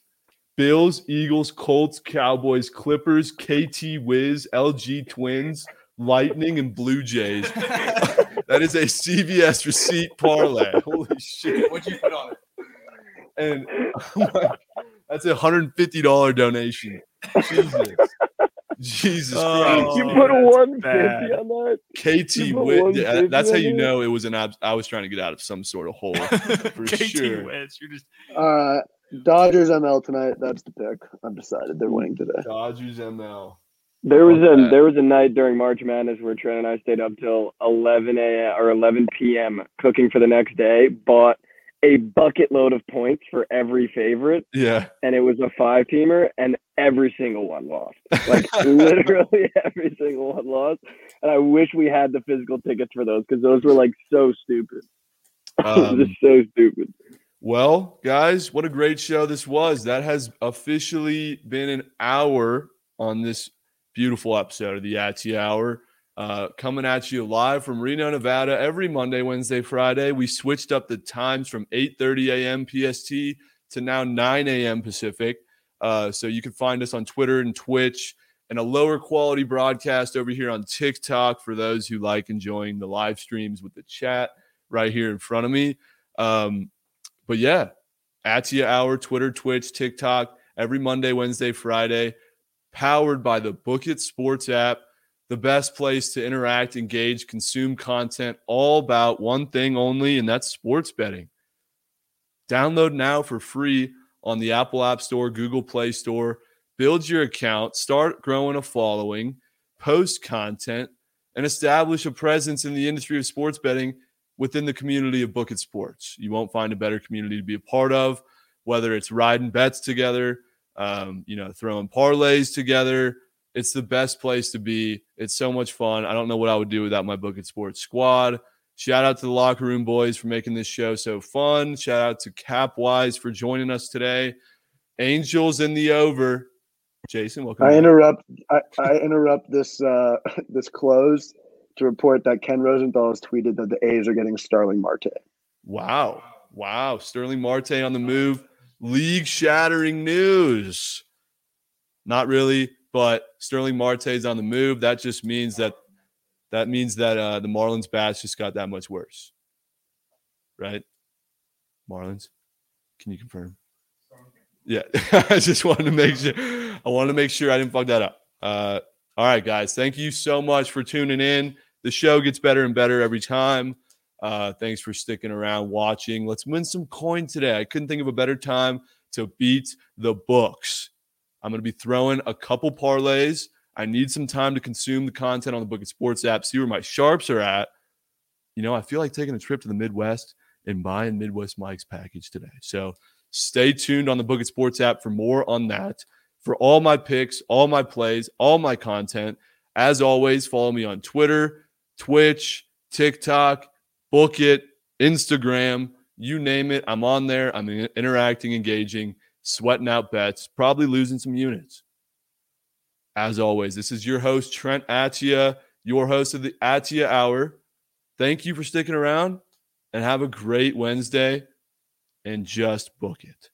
Bills, Eagles, Colts, Cowboys, Clippers, KT Wiz, LG Twins, Lightning, and Blue Jays. [LAUGHS] [LAUGHS] that is a CVS receipt parlay. [LAUGHS] Holy shit. What'd you put on it? And [LAUGHS] like, that's a $150 donation. Jesus. Jesus Oh, Christ. You put a that's one bad. on that. KT You put Wiz. 150 That's how you there? know it was an ab- I was trying to get out of some sort of hole. [LAUGHS] For KT sure. Wiz, You're just Uh, Dodgers ML tonight. That's the pick. I'm decided they're winning today. Dodgers ML. There was Fuck a that. there was a night during March Madness where Trent and I stayed up till eleven a.m. or eleven p.m. cooking for the next day. Bought a bucket load of points for every favorite, Yeah. and it was a five teamer, and every single one lost. Like [LAUGHS] literally every single one lost. And I wish we had the physical tickets for those because those were like so stupid. [LAUGHS] Um, Just so stupid. Well, guys, what a great show this was. That has officially been an hour on this beautiful episode of the Attyah Hour. Uh, coming at you live from Reno, Nevada, every Monday, Wednesday, Friday. We switched up the times from 8:30 a.m. PST to now 9 a.m. Pacific. Uh, so you can find us on Twitter and Twitch, and a lower quality broadcast over here on TikTok for those who like enjoying the live streams with the chat right here in front of me. Um, but yeah, at Attyah Hour, Twitter, Twitch, TikTok, every Monday, Wednesday, Friday, powered by the Bookit Sports app the best place to interact, engage, consume content, all about one thing only, and that's sports betting. Download now for free on the Apple App Store, Google Play Store. Build your account, start growing a following, post content, and establish a presence in the industry of sports betting within the community of Bookit Sports. You won't find a better community to be a part of, whether it's riding bets together, um, you know, throwing parlays together it's the best place to be. It's so much fun. I don't know what I would do without my Bookit Sports squad. Shout out to the locker room boys for making this show so fun. Shout out to CapWize for joining us today. Angels in the over. Jason, welcome. I back. interrupt. I, I interrupt this uh, [LAUGHS] this close to report that Ken Rosenthal has tweeted that the A's are getting Starling Marte. Wow. Wow. Starling Marte on the move. League shattering news. Not really, but Starling Marte is on the move. That just means that that means that uh, the Marlins bats just got that much worse. Right? Marlins, can you confirm? Yeah, [LAUGHS] I just wanted to make sure. I wanted to make sure I didn't fuck that up. Uh, all right, guys, thank you so much for tuning in. The show gets better and better every time. Uh, thanks for sticking around, watching. Let's win some coin today. I couldn't think of a better time to beat the books. I'm going to be throwing a couple parlays. I need some time to consume the content on the Bookit Sports app, see where my sharps are at. You know, I feel like taking a trip to the Midwest and buying Midwest Mike's package today. So stay tuned on the Bookit Sports app for more on that. For all my picks, all my plays, all my content, as always, follow me on Twitter, Twitch, TikTok, Bookit, Instagram, you name it. I'm on there. I'm interacting, engaging, sweating out bets, probably losing some units. As always, this is your host, Trent Attyah, your host of the Attyah Hour. Thank you for sticking around and have a great Wednesday and just book it.